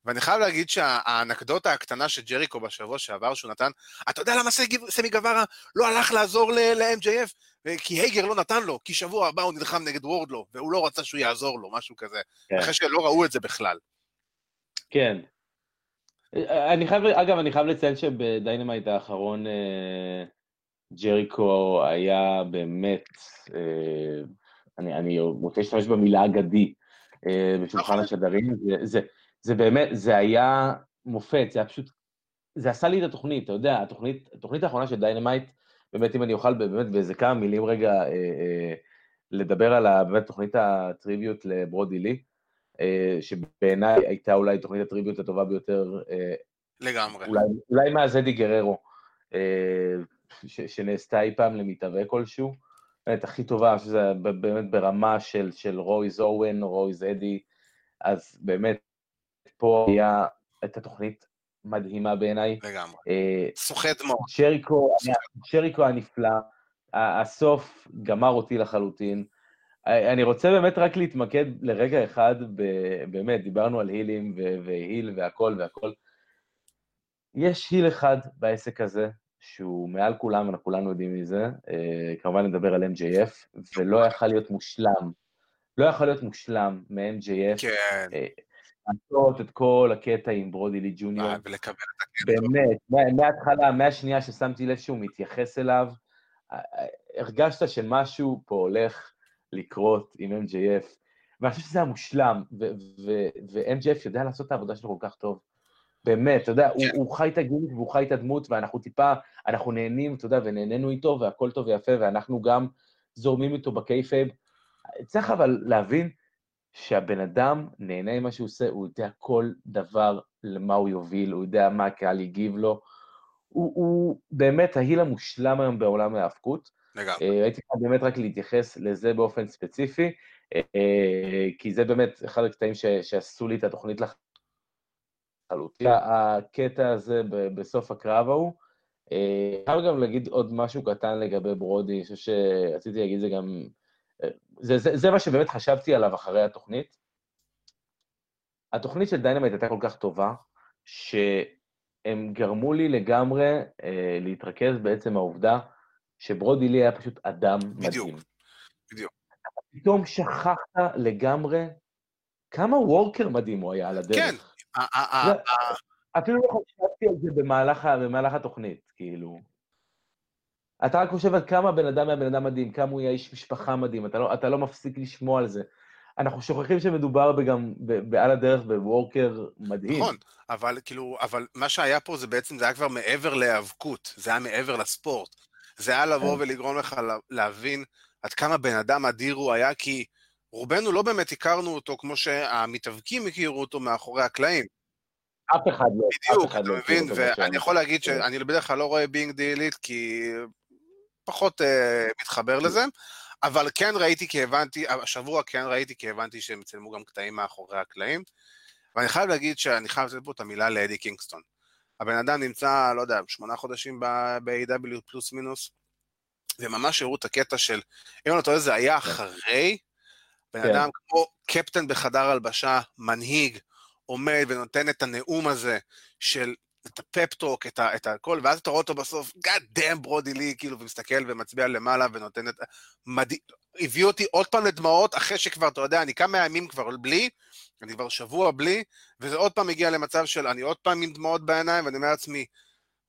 ואני חייב להגיד שהאנקדוטה הקטנה של ג'ריקו בשבוע שעבר שהוא נתן, אתה יודע למה סמי גווארה לא הלך לעזור ל-MJF? כי הייגר לא נתן לו, כי שבוע הבא הוא נלחם נגד וורדלו, והוא לא רצה שהוא יעזור לו, משהו כזה. כן. אחרי שלא ראו את זה בכלל. כן. אני חייב, אגב, אני חייב לציין שב Dynamite האחרון אה, ג'ריקו היה באמת, אה, אני, אני רוצה להשתמש במילה אגדי אה, בשולחן נכון. השדרים, זה, זה, זה באמת, זה היה מופת, זה היה פשוט, זה עשה לי את התוכנית, אתה יודע, התוכנית, התוכנית האחרונה של Dynamite, באמת אם אני אוכל באמת באיזה כמה מילים רגע אה, אה, לדבר על באמת תוכנית ה tribute לברודי לי, שבעיניי הייתה אולי תוכנית הטריוויות הטובה ביותר. אה, לגמרי. אולי, אולי מאז אדי גררו, אה, ש, שנעשתה אי פעם למתהווה כלשהו. באמת הכי טובה, שזה באמת ברמה של, של רויז אורן, רויז אדי, אז באמת פה היה את התוכנית מדהימה בעיניי. לגמרי. אה, סוחט. שריקו, שריקו הנפלא, הסוף גמר אותי לחלוטין. אה, אני רוצה באמת רק להתמקד לרגע אחד, באמת, דיברנו על הילים והיל והכל והכל. יש היל אחד בעסק הזה, שהוא מעל כולם, אנחנו כולנו יודעים מזה, אה, כמובן נדבר על MJF, ולא יכל להיות מושלם. לא יכול להיות מושלם מ-MJF. כן. לעשות את כל הקטע עם ברודי לי ג'וניור. אה, ולקבל את הקטע. באמת, מההתחלה, מהשנייה ששמתי לב שהוא מתייחס אליו, אה, אה, הרגשת שמשהו פה הולך לקרות עם MJF, ואני חושב שזה היה מושלם, ו-MJF יודע לעשות את העבודה שלו כל כך טוב. באמת, אתה יודע, הוא, כן. הוא חי את הגימיק והוא חי את הדמות, ואנחנו טיפה, אנחנו נהנים, אתה יודע, ונהנינו איתו, והכל טוב ויפה, ואנחנו גם זורמים איתו ב kayfabe. צריך אבל להבין שהבן אדם נהנה ממה שהוא עושה, הוא יודע כל דבר למה הוא יוביל, הוא יודע מה הקהל יגיב לו. הוא, הוא באמת ההיל המושלם היום בעולם ההאבקות. לגמרי. הייתי כאן באמת רק להתייחס לזה באופן ספציפי, אה, כי זה באמת אחד הקטעים ש, שעשו לי את התוכנית לחלוטין. הקטע הזה בסוף הקרב ההוא. אה, חייב גם להגיד עוד משהו קטן לגבי ברודי, אני חושב שרציתי להגיד זה גם זה, זה, זה מה שבאמת חשבתי עליו אחרי התוכנית. התוכנית של Dynamite הייתה כל כך טובה, שהם גרמו לי לגמרי אה, להתרכז בעצם העובדה שברודי לי היה פשוט אדם בדיוק, מדהים. בדיוק. פתאום שכחת לגמרי כמה worker מדהים הוא היה על הדרך. כן. אפילו לא חשבתי על זה במהלך, התוכנית, כאילו. אתה רק חושב על כמה בן אדם היה בן אדם מדהים, כמה הוא יהיה איש משפחה מדהים, אתה לא, אתה לא מפסיק לשמוע על זה. אנחנו שוכחים שמדובר גם בעל הדרך בוורקר מדהים. נכון, אבל כאילו, אבל מה שהיה פה זה בעצם, זה היה כבר מעבר להיאבקות, זה היה מעבר לספורט. זה היה לבוא כן. ולגרום לך להבין עד כמה בן אדם אדיר הוא היה, כי רובנו לא באמת הכרנו אותו כמו שהמתאבקים הכירו אותו מאחורי הקלעים. אף אחד לא. בדיוק, אתה מבין, ואני יכול להגיד כן. שאני בדרך כלל לא רואה בינג דילית, כי פחות uh, מתחבר לזה, אבל כן ראיתי כי הבנתי, השבוע כן ראיתי כי הבנתי שהם צילמו גם קטעים מאחורי הקלעים, ואני חייב להגיד שאני חייב לתת פה את המילה לאדי קינגסטון. הבן אדם נמצא, לא יודע, שמונה חודשים ב-AW פלוס מינוס, וממש הראו את הקטע של, אם אני טועה זה היה כן. אחרי, בן כן. אדם כמו קפטן בחדר הלבשה, מנהיג, עומד ונותן את הנאום הזה של את הפפטוק, את, את הכל, ואז אתה רואה אותו בסוף, God damn ברודי לי, כאילו, ומסתכל ומצביע למעלה ונותן את... מדהים, הביא אותי עוד פעם לדמעות, אחרי שכבר, אתה יודע, אני כמה ימים כבר בלי, אני כבר שבוע בלי, וזה עוד פעם הגיע למצב של אני עוד פעם עם דמעות בעיניים, ואני אומר לעצמי,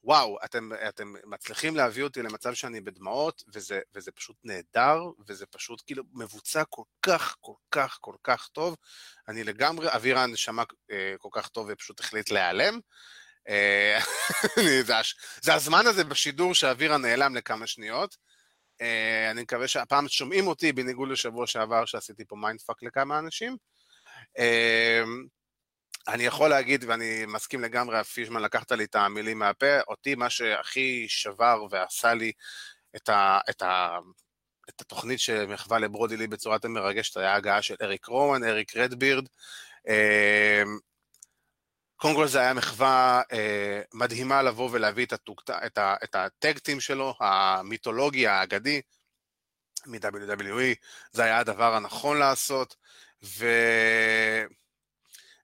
וואו, אתם, אתם מצליחים להביא אותי למצב שאני בדמעות, וזה, וזה פשוט נהדר, וזה פשוט כאילו מבוצע כל כך, כל כך, כל כך טוב. אני לגמרי, אבירן שמע אה, כל כך טוב ופשוט החליט להיעלם. אה, [laughs] זה הזמן הזה בשידור שאבירן נעלם לכמה שניות. אה, אני מקווה שהפעם שומעים אותי בניגוד לשבוע שעבר שעשיתי פה mindfuck לכמה אנשים. אה, אני יכול להגיד, ואני מסכים לגמרי, פישמן, לקחת לי את המילים מהפה, אותי מה שהכי שבר ועשה לי את, ה, את, ה, את התוכנית שמחווה לברודי לי בצורה יותר מרגשת, היה הגעה של אריק רואן, אריק רדבירד. קודם כל זה היה מחווה אה, מדהימה לבוא ולהביא את, הטוק, את, ה, את הטקטים שלו, המיתולוגי, האגדי, מ-WWE, זה היה הדבר הנכון לעשות, ו...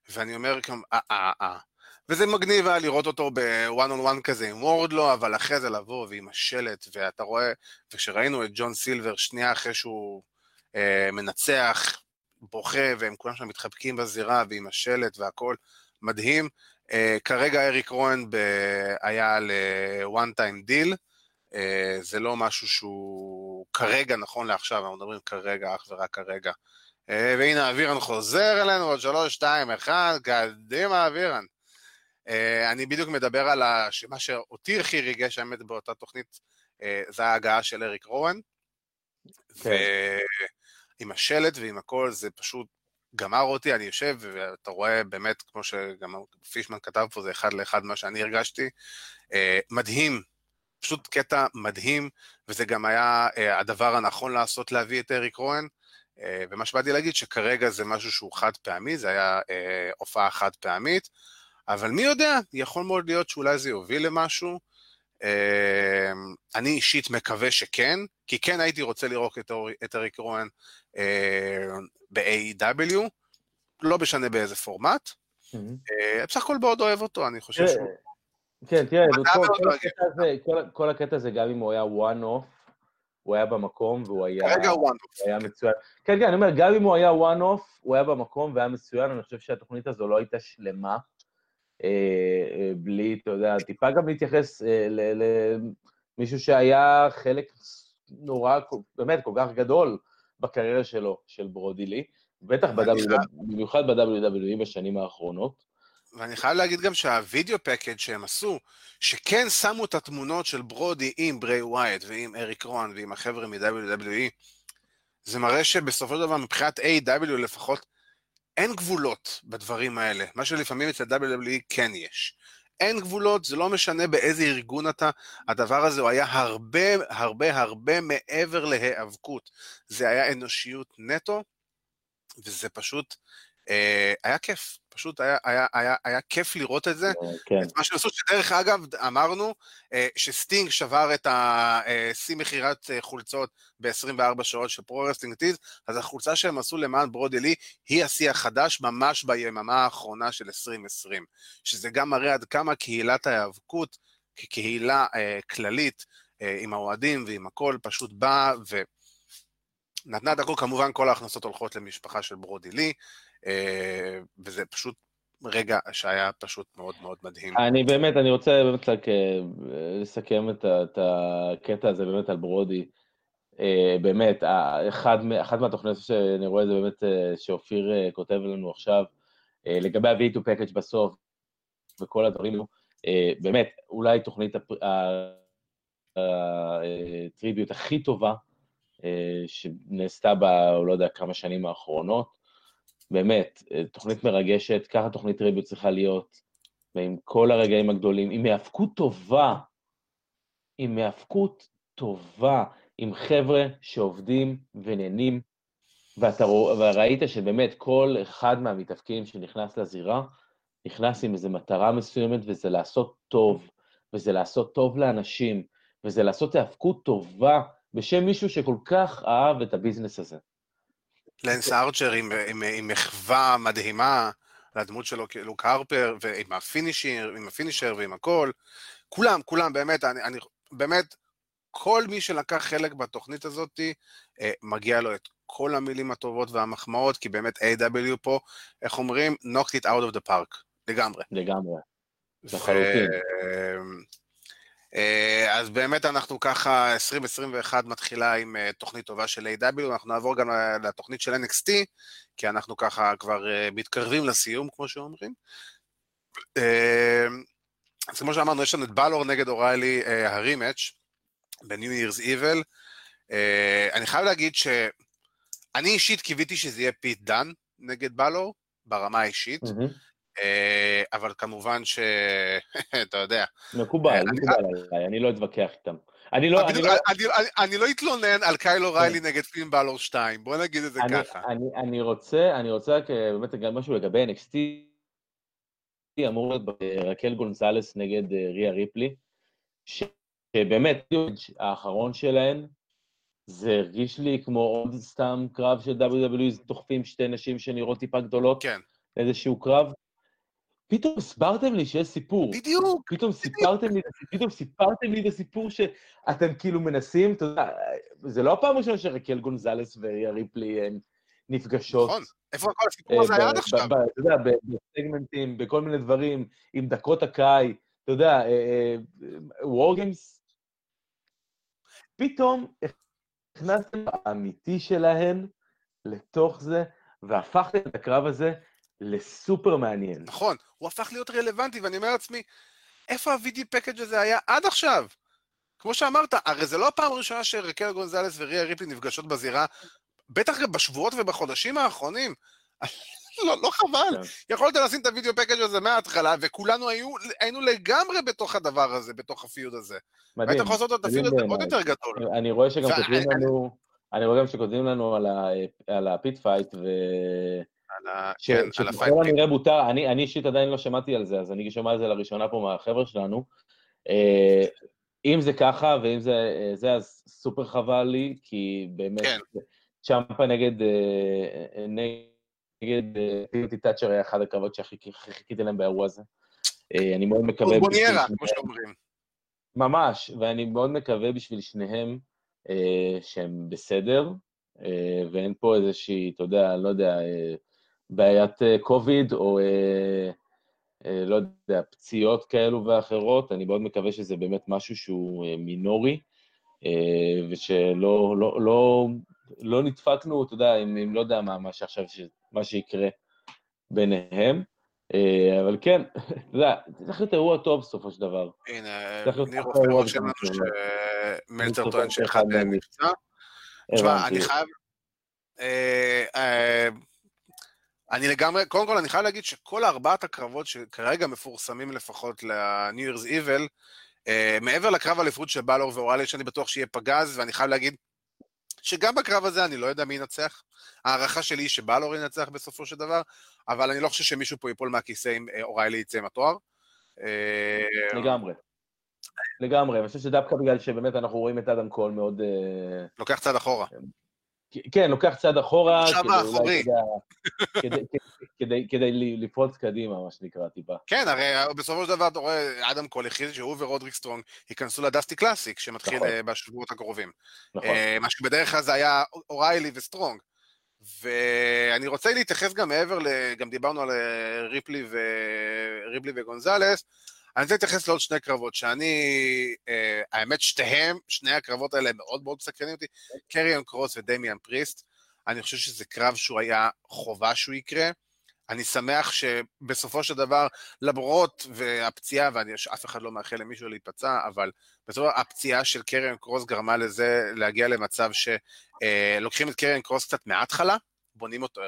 ואני אומר גם, אה, אה, אה. וזה מגניב היה לראות אותו בוואן און וואן כזה עם וורדלו, אבל אחרי זה לבוא ועם השלט, ואתה רואה, וכשראינו את ג'ון סילבר שנייה אחרי שהוא אה, מנצח, בוכה, והם כולם שם מתחבקים בזירה, ועם השלט והכל, מדהים. Uh, כרגע אריק רואן ב... היה על one time deal, uh, זה לא משהו שהוא כרגע, נכון לעכשיו, אנחנו מדברים כרגע, אך ורק כרגע. Uh, והנה אבירן חוזר אלינו, עוד שלוש, שתיים, אחד, קדימה אבירן. Uh, אני בדיוק מדבר על הש... מה שאותי הכי ריגש, האמת, באותה תוכנית, uh, זה ההגעה של אריק רואן. כן. ועם השלט ועם הכל, זה פשוט גמר אותי, אני יושב, ואתה רואה באמת, כמו שגם פישמן כתב פה, זה אחד לאחד מה שאני הרגשתי. אה, מדהים, פשוט קטע מדהים, וזה גם היה אה, הדבר הנכון לעשות להביא את אריק רואן. אה, ומה שבאתי להגיד, שכרגע זה משהו שהוא חד פעמי, זה היה הופעה חד פעמית, אבל מי יודע, יכול מאוד להיות שאולי זה יוביל למשהו. אני אישית מקווה שכן, כי כן הייתי רוצה לראות את אריק רואן ב-AEW, לא משנה באיזה פורמט. אה, בסך הכל מאוד אוהב אותו, אני חושב שהוא... כן, תראה, כל הקטע הזה, גם אם הוא היה one off, הוא היה במקום והוא היה... כרגע הוא one off. היה מצוין. כן, כן, אני אומר, גם אם הוא היה one off, הוא היה במקום והיה מצוין, אני חושב שהתוכנית הזו לא הייתה שלמה. אה, אה, בלי, אתה יודע, טיפה גם להתייחס למישהו שהיה חלק נורא, באמת, כל כך גדול בקריירה שלו, של ברודי לי, בטח במיוחד ב-WWE בשנים האחרונות. ואני חייב להגיד גם שהווידאו פקאג' שהם עשו, שכן שמו את התמונות של ברודי עם ברי ווייט ועם אריק רון ועם החבר'ה מ-WWE, זה מראה שבסופו של דבר מבחינת A.W. לפחות, אין גבולות בדברים האלה, מה שלפעמים אצל WWE כן יש. אין גבולות, זה לא משנה באיזה ארגון אתה, הדבר הזה הוא היה הרבה הרבה הרבה מעבר להיאבקות. זה היה אנושיות נטו, וזה פשוט אה, היה כיף. פשוט היה, היה, היה, היה כיף לראות את זה. אה, כן. את מה שהם עשו, שדרך אגב, אמרנו אה, שסטינג שבר את השיא מכירת חולצות ב-24 שעות של Pro Wrestling Tees, אז החולצה שהם עשו למען ברודי לי, היא השיא החדש ממש ביממה האחרונה של 2020. שזה גם מראה עד כמה קהילת ההיאבקות, כקהילה אה, כללית, אה, עם האוהדים ועם הכל, פשוט באה ו... נתנה את הכל, כמובן כל ההכנסות הולכות למשפחה של ברודי לי, אה, וזה פשוט רגע שהיה פשוט מאוד מאוד מדהים. אני באמת, אני רוצה באמת רק אה, לסכם את, את הקטע הזה באמת על ברודי. אה, באמת, אחד, אחת מהתוכניות שאני רואה זה באמת שאופיר כותב לנו עכשיו, לגבי ה-V2 package בסוף, וכל הדברים, באמת, אולי תוכנית הטריביוט הכי טובה שנעשתה ב... לא יודע כמה שנים האחרונות. באמת, אה, תוכנית מרגשת, ככה תוכנית טריביוט צריכה להיות, ועם כל הרגעים הגדולים, עם היאבקות טובה, עם היאבקות טובה, עם חבר'ה שעובדים ונהנים, ואתה וראית שבאמת כל אחד מהמתאבקים שנכנס לזירה, נכנס עם איזו מטרה מסוימת, וזה לעשות טוב, וזה לעשות טוב לאנשים, וזה לעשות היאבקות טובה בשם מישהו שכל כך אהב את הביזנס הזה. לנס ארצ'ר עם, עם, עם מחווה מדהימה לדמות שלו כלוק הרפר, ועם הפינישר, עם הפינישר ועם הכל. כולם, כולם, באמת, אני, אני, באמת, כל מי שלקח חלק בתוכנית הזאת, אה, מגיע לו את כל המילים הטובות והמחמאות, כי באמת A.W. פה, איך אומרים? knocked it out of the park, לגמרי. לגמרי. לחלוטין. אה, אז באמת אנחנו ככה, 2021 מתחילה עם אה, תוכנית טובה של A.W, אנחנו נעבור גם לתוכנית של NXT, כי אנחנו ככה כבר אה, מתקרבים לסיום, כמו שאומרים. אז כמו שאמרנו, יש לנו את בלור נגד אוריילי ה rematch ב-New Year's Evil. אני חייב להגיד שאני אישית קיוויתי שזה יהיה פיט דאן נגד בלור, ברמה האישית. Mm-hmm. אה, אבל כמובן ש... [laughs] אתה יודע. מקובל, אה, מקובל עליי, אני לא אתווכח איתם. אני לא, אני, לא... אני, אני, אני לא אתלונן על קיילו כן. ריילי נגד פין בלור 2, בוא נגיד את זה אני, ככה. אני, אני רוצה, אני רוצה רק באמת גם משהו לגבי NXT, אמור להיות רקל גונזלס נגד ריה ריפלי, שבאמת, האחרון שלהן, זה הרגיש לי כמו עוד סתם קרב של WWE, דוחפים שתי נשים שנראות טיפה גדולות. כן. איזשהו קרב. פתאום הסברתם לי שיש סיפור. בדיוק. פתאום סיפרתם לי, פתאום סיפרתם לי את הסיפור שאתם כאילו מנסים, אתה יודע, זה לא הפעם הראשונה שרקל גונזלס וריפלי הן נפגשות. נכון, איפה כל הסיפור הזה היה עד עכשיו? אתה יודע, בסגמנטים, בכל מיני דברים, עם דקות הקאי, אתה יודע, וורגיימס. פתאום הכנסתם האמיתי שלהן לתוך זה, והפכתם את הקרב הזה לסופר מעניין. נכון, הוא הפך להיות רלוונטי, ואני אומר לעצמי, איפה ה-VD פקאג' הזה היה עד עכשיו? כמו שאמרת, הרי זה לא הפעם הראשונה שרקל גונזלס וריה ריפלי נפגשות בזירה, בטח בשבועות ובחודשים האחרונים. [laughs] לא, לא חבל. כן. יכולת לשים את הוידאו פקאג' הזה מההתחלה, וכולנו היו, היינו לגמרי בתוך הדבר הזה, בתוך הפיוד הזה. מדהים. והיית יכול לעשות את הפיוד הזה עוד יותר גדול. אני רואה שגם כותבים לנו, אני רואה גם שכותבים לנו על ה pit fight, ו... כן. שככל הנראה מותר, אני אישית עדיין לא שמעתי על זה, אז אני שומע על זה לראשונה פה מהחבר'ה שלנו. אה, אם זה ככה, ואם זה, זה אז סופר חבל לי, כי באמת, כן. צ'אמפה נגד, אה, טימותי טאצ'ר היה אחד הקרבות שהכי חיכיתי להם באירוע הזה. אה, אני מאוד מקווה... בוניירה, כמו שאומרים. ממש, ואני מאוד מקווה בשביל שניהם שהם בסדר, ואין פה איזושהי, אתה יודע, לא יודע, בעיית קוביד, אה, או אה, אה, לא יודע, פציעות כאלו ואחרות, אני מאוד מקווה שזה באמת משהו שהוא מינורי, ושלא לא, לא, לא נדפקנו, אתה יודע, אם, אם לא יודע מה, מה שעכשיו, מה שיקרה ביניהם. אבל כן, [laughs] אתה יודע, צריך להיות אירוע טוב בסופו של דבר. הנה, ניר רופא רושם לנו שמלצר טוען שאחד מהם נפצע. תשמע, אני חייב... אני לגמרי, קודם כל אני חייב להגיד שכל ארבעת הקרבות שכרגע מפורסמים לפחות ל-New Year's Evil, uh, מעבר לקרב אליפות של בלור ואוראלי, שאני בטוח שיהיה פגז, ואני חייב להגיד שגם בקרב הזה אני לא יודע מי ינצח. ההערכה שלי היא שבלור ינצח בסופו של דבר, אבל אני לא חושב שמישהו פה ייפול מהכיסא אם אה, אוריילי יצא עם התואר. אה, לגמרי. לגמרי, אני חושב שדווקא בגלל שבאמת אנחנו רואים את אדם קול מאוד... לוקח צעד אחורה. כן, לוקח צעד אחורה. האחורי. כדי, כדי, כדי לפרוץ קדימה, מה שנקרא, טיפה. כן, הרי בסופו של דבר אתה רואה, אדם קול הכריז שהוא ורודריק סטרונג ייכנסו ל Dusty Classic, שמתחיל נכון. אה, בשבועות הקרובים. נכון. אה, מה שבדרך כלל זה היה אוריילי וסטרונג. ואני רוצה להתייחס גם מעבר, גם דיברנו על אה, ריפלי, ו... ריפלי וגונזלס, אני רוצה להתייחס לעוד שני קרבות, שאני, אה, האמת שתיהם, שני הקרבות האלה מאוד מאוד מסקרנים אותי, קריון קרוס ודמיאן פריסט, אני חושב שזה קרב שהוא היה חובה שהוא יקרה. אני שמח שבסופו של דבר, למרות והפציעה, ואני, אף אחד לא מאחל למישהו להיפצע, אבל בסופו של הפציעה של קריון קרוס גרמה לזה להגיע למצב שלוקחים אה, את קריון קרוס קצת מההתחלה, בונים אותו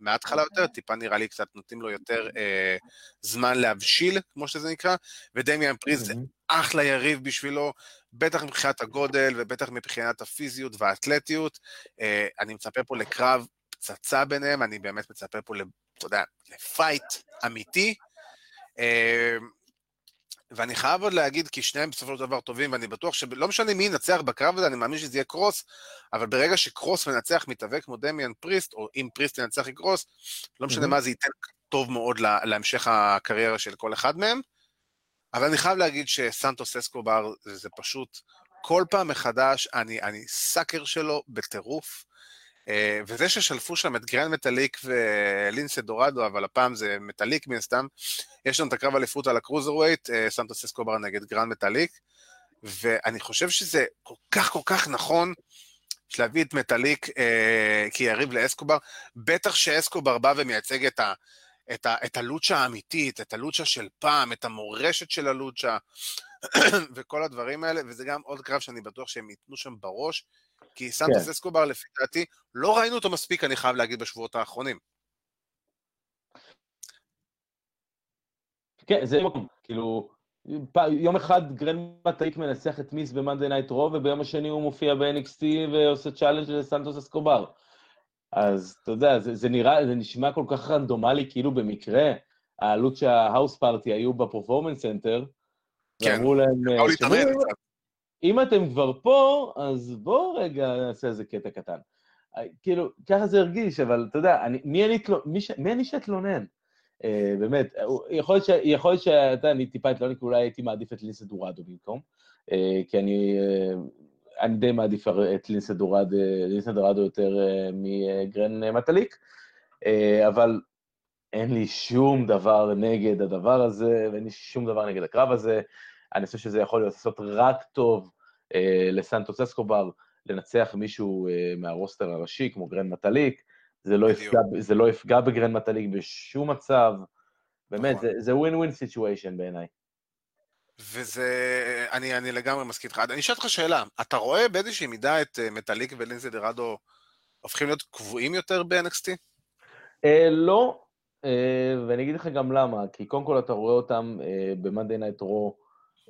מההתחלה יותר. טיפה נראה לי קצת נותנים לו יותר אה, זמן להבשיל, כמו שזה נקרא, ודמיאן פריז זה אחלה יריב בשבילו, בטח מבחינת הגודל ובטח מבחינת הפיזיות והאתלטיות. אה, אני מצפה פה לקרב פצצה ביניהם, אני באמת מצפה פה, אתה יודע, לפייט אמיתי. אה, ואני חייב עוד להגיד, כי שניהם בסופו של דבר טובים, ואני בטוח שלא משנה מי ינצח בקרב הזה, אני מאמין שזה יהיה קרוס, אבל ברגע שקרוס מנצח מתאבק כמו דמיאן פריסט, או אם פריסט ינצח עם קרוס, לא משנה mm-hmm. מה זה ייתן טוב מאוד לה, להמשך הקריירה של כל אחד מהם. אבל אני חייב להגיד שסנטוס אסקובר זה, זה פשוט, כל פעם מחדש, אני, אני sucker שלו בטירוף. אה, וזה ששלפו שם את גרנד מטאליק ולינסה דורדו, אבל הפעם זה מטאליק מן הסתם, יש לנו את הקרב אליפות על ה cruiserweight, אה, סנטוס אסקובר נגד גרנד מטאליק, ואני חושב שזה כל כך כל כך נכון להביא את מטאליק אה, כיריב לאסקובר, בטח שאסקובר בא ומייצג את ה... את, ה, את הלוצ'ה האמיתית, את הלוצ'ה של פעם, את המורשת של הלוצ'ה, [coughs] וכל הדברים האלה, וזה גם עוד קרב שאני בטוח שהם ייתנו שם בראש, כי סנטוס כן. אסקובר, לפי דעתי, לא ראינו אותו מספיק, אני חייב להגיד, בשבועות האחרונים. כן, זה מקום, כאילו, יום אחד גרנד מטאליק מנצח את מיז ב Monday Night Raw, וביום השני הוא מופיע ב-NXT ועושה challenge לסנטוס אסקובר. אז אתה יודע, זה, זה נראה, זה נשמע כל כך רנדומלי, כאילו במקרה, ה Lucha House Party היו ב Performance Center, כן, ואמרו להם, אם אתם כבר פה, אז בואו רגע נעשה איזה קטע קטן. כאילו, ככה זה הרגיש, אבל אתה יודע, אני, מי אני, מי, מי אני שאתלונן? אה, באמת, יכול להיות שאתה, אני טיפה אתלונן, כי אולי הייתי מעדיף את לינסה דורדו במקום, אה, כי אני, אה, אני די מעדיף את לינסה דורדו, לינסה דורדו יותר מגרן מטאליק, אבל אין לי שום דבר נגד הדבר הזה, ואין לי שום דבר נגד הקרב הזה. אני חושב שזה יכול לעשות רק טוב אה, לסנטוס אסקובר, לנצח מישהו אה, מהרוסטר הראשי, כמו גרן מטאליק, זה לא, יפגע, זה לא יפגע בגרן מטאליק בשום מצב, באמת, נכון. זה win-win situation בעיניי. וזה, אני, אני לגמרי מסכים איתך. אני אשאל אותך שאלה, אתה רואה באיזושהי מידה את uh, מטאליק ולינסה דוראדו הופכים להיות קבועים יותר ב-NXT? אה, לא, אה, ואני אגיד לך גם למה, כי קודם כל אתה רואה אותם אה, ב-Monday Night Raw,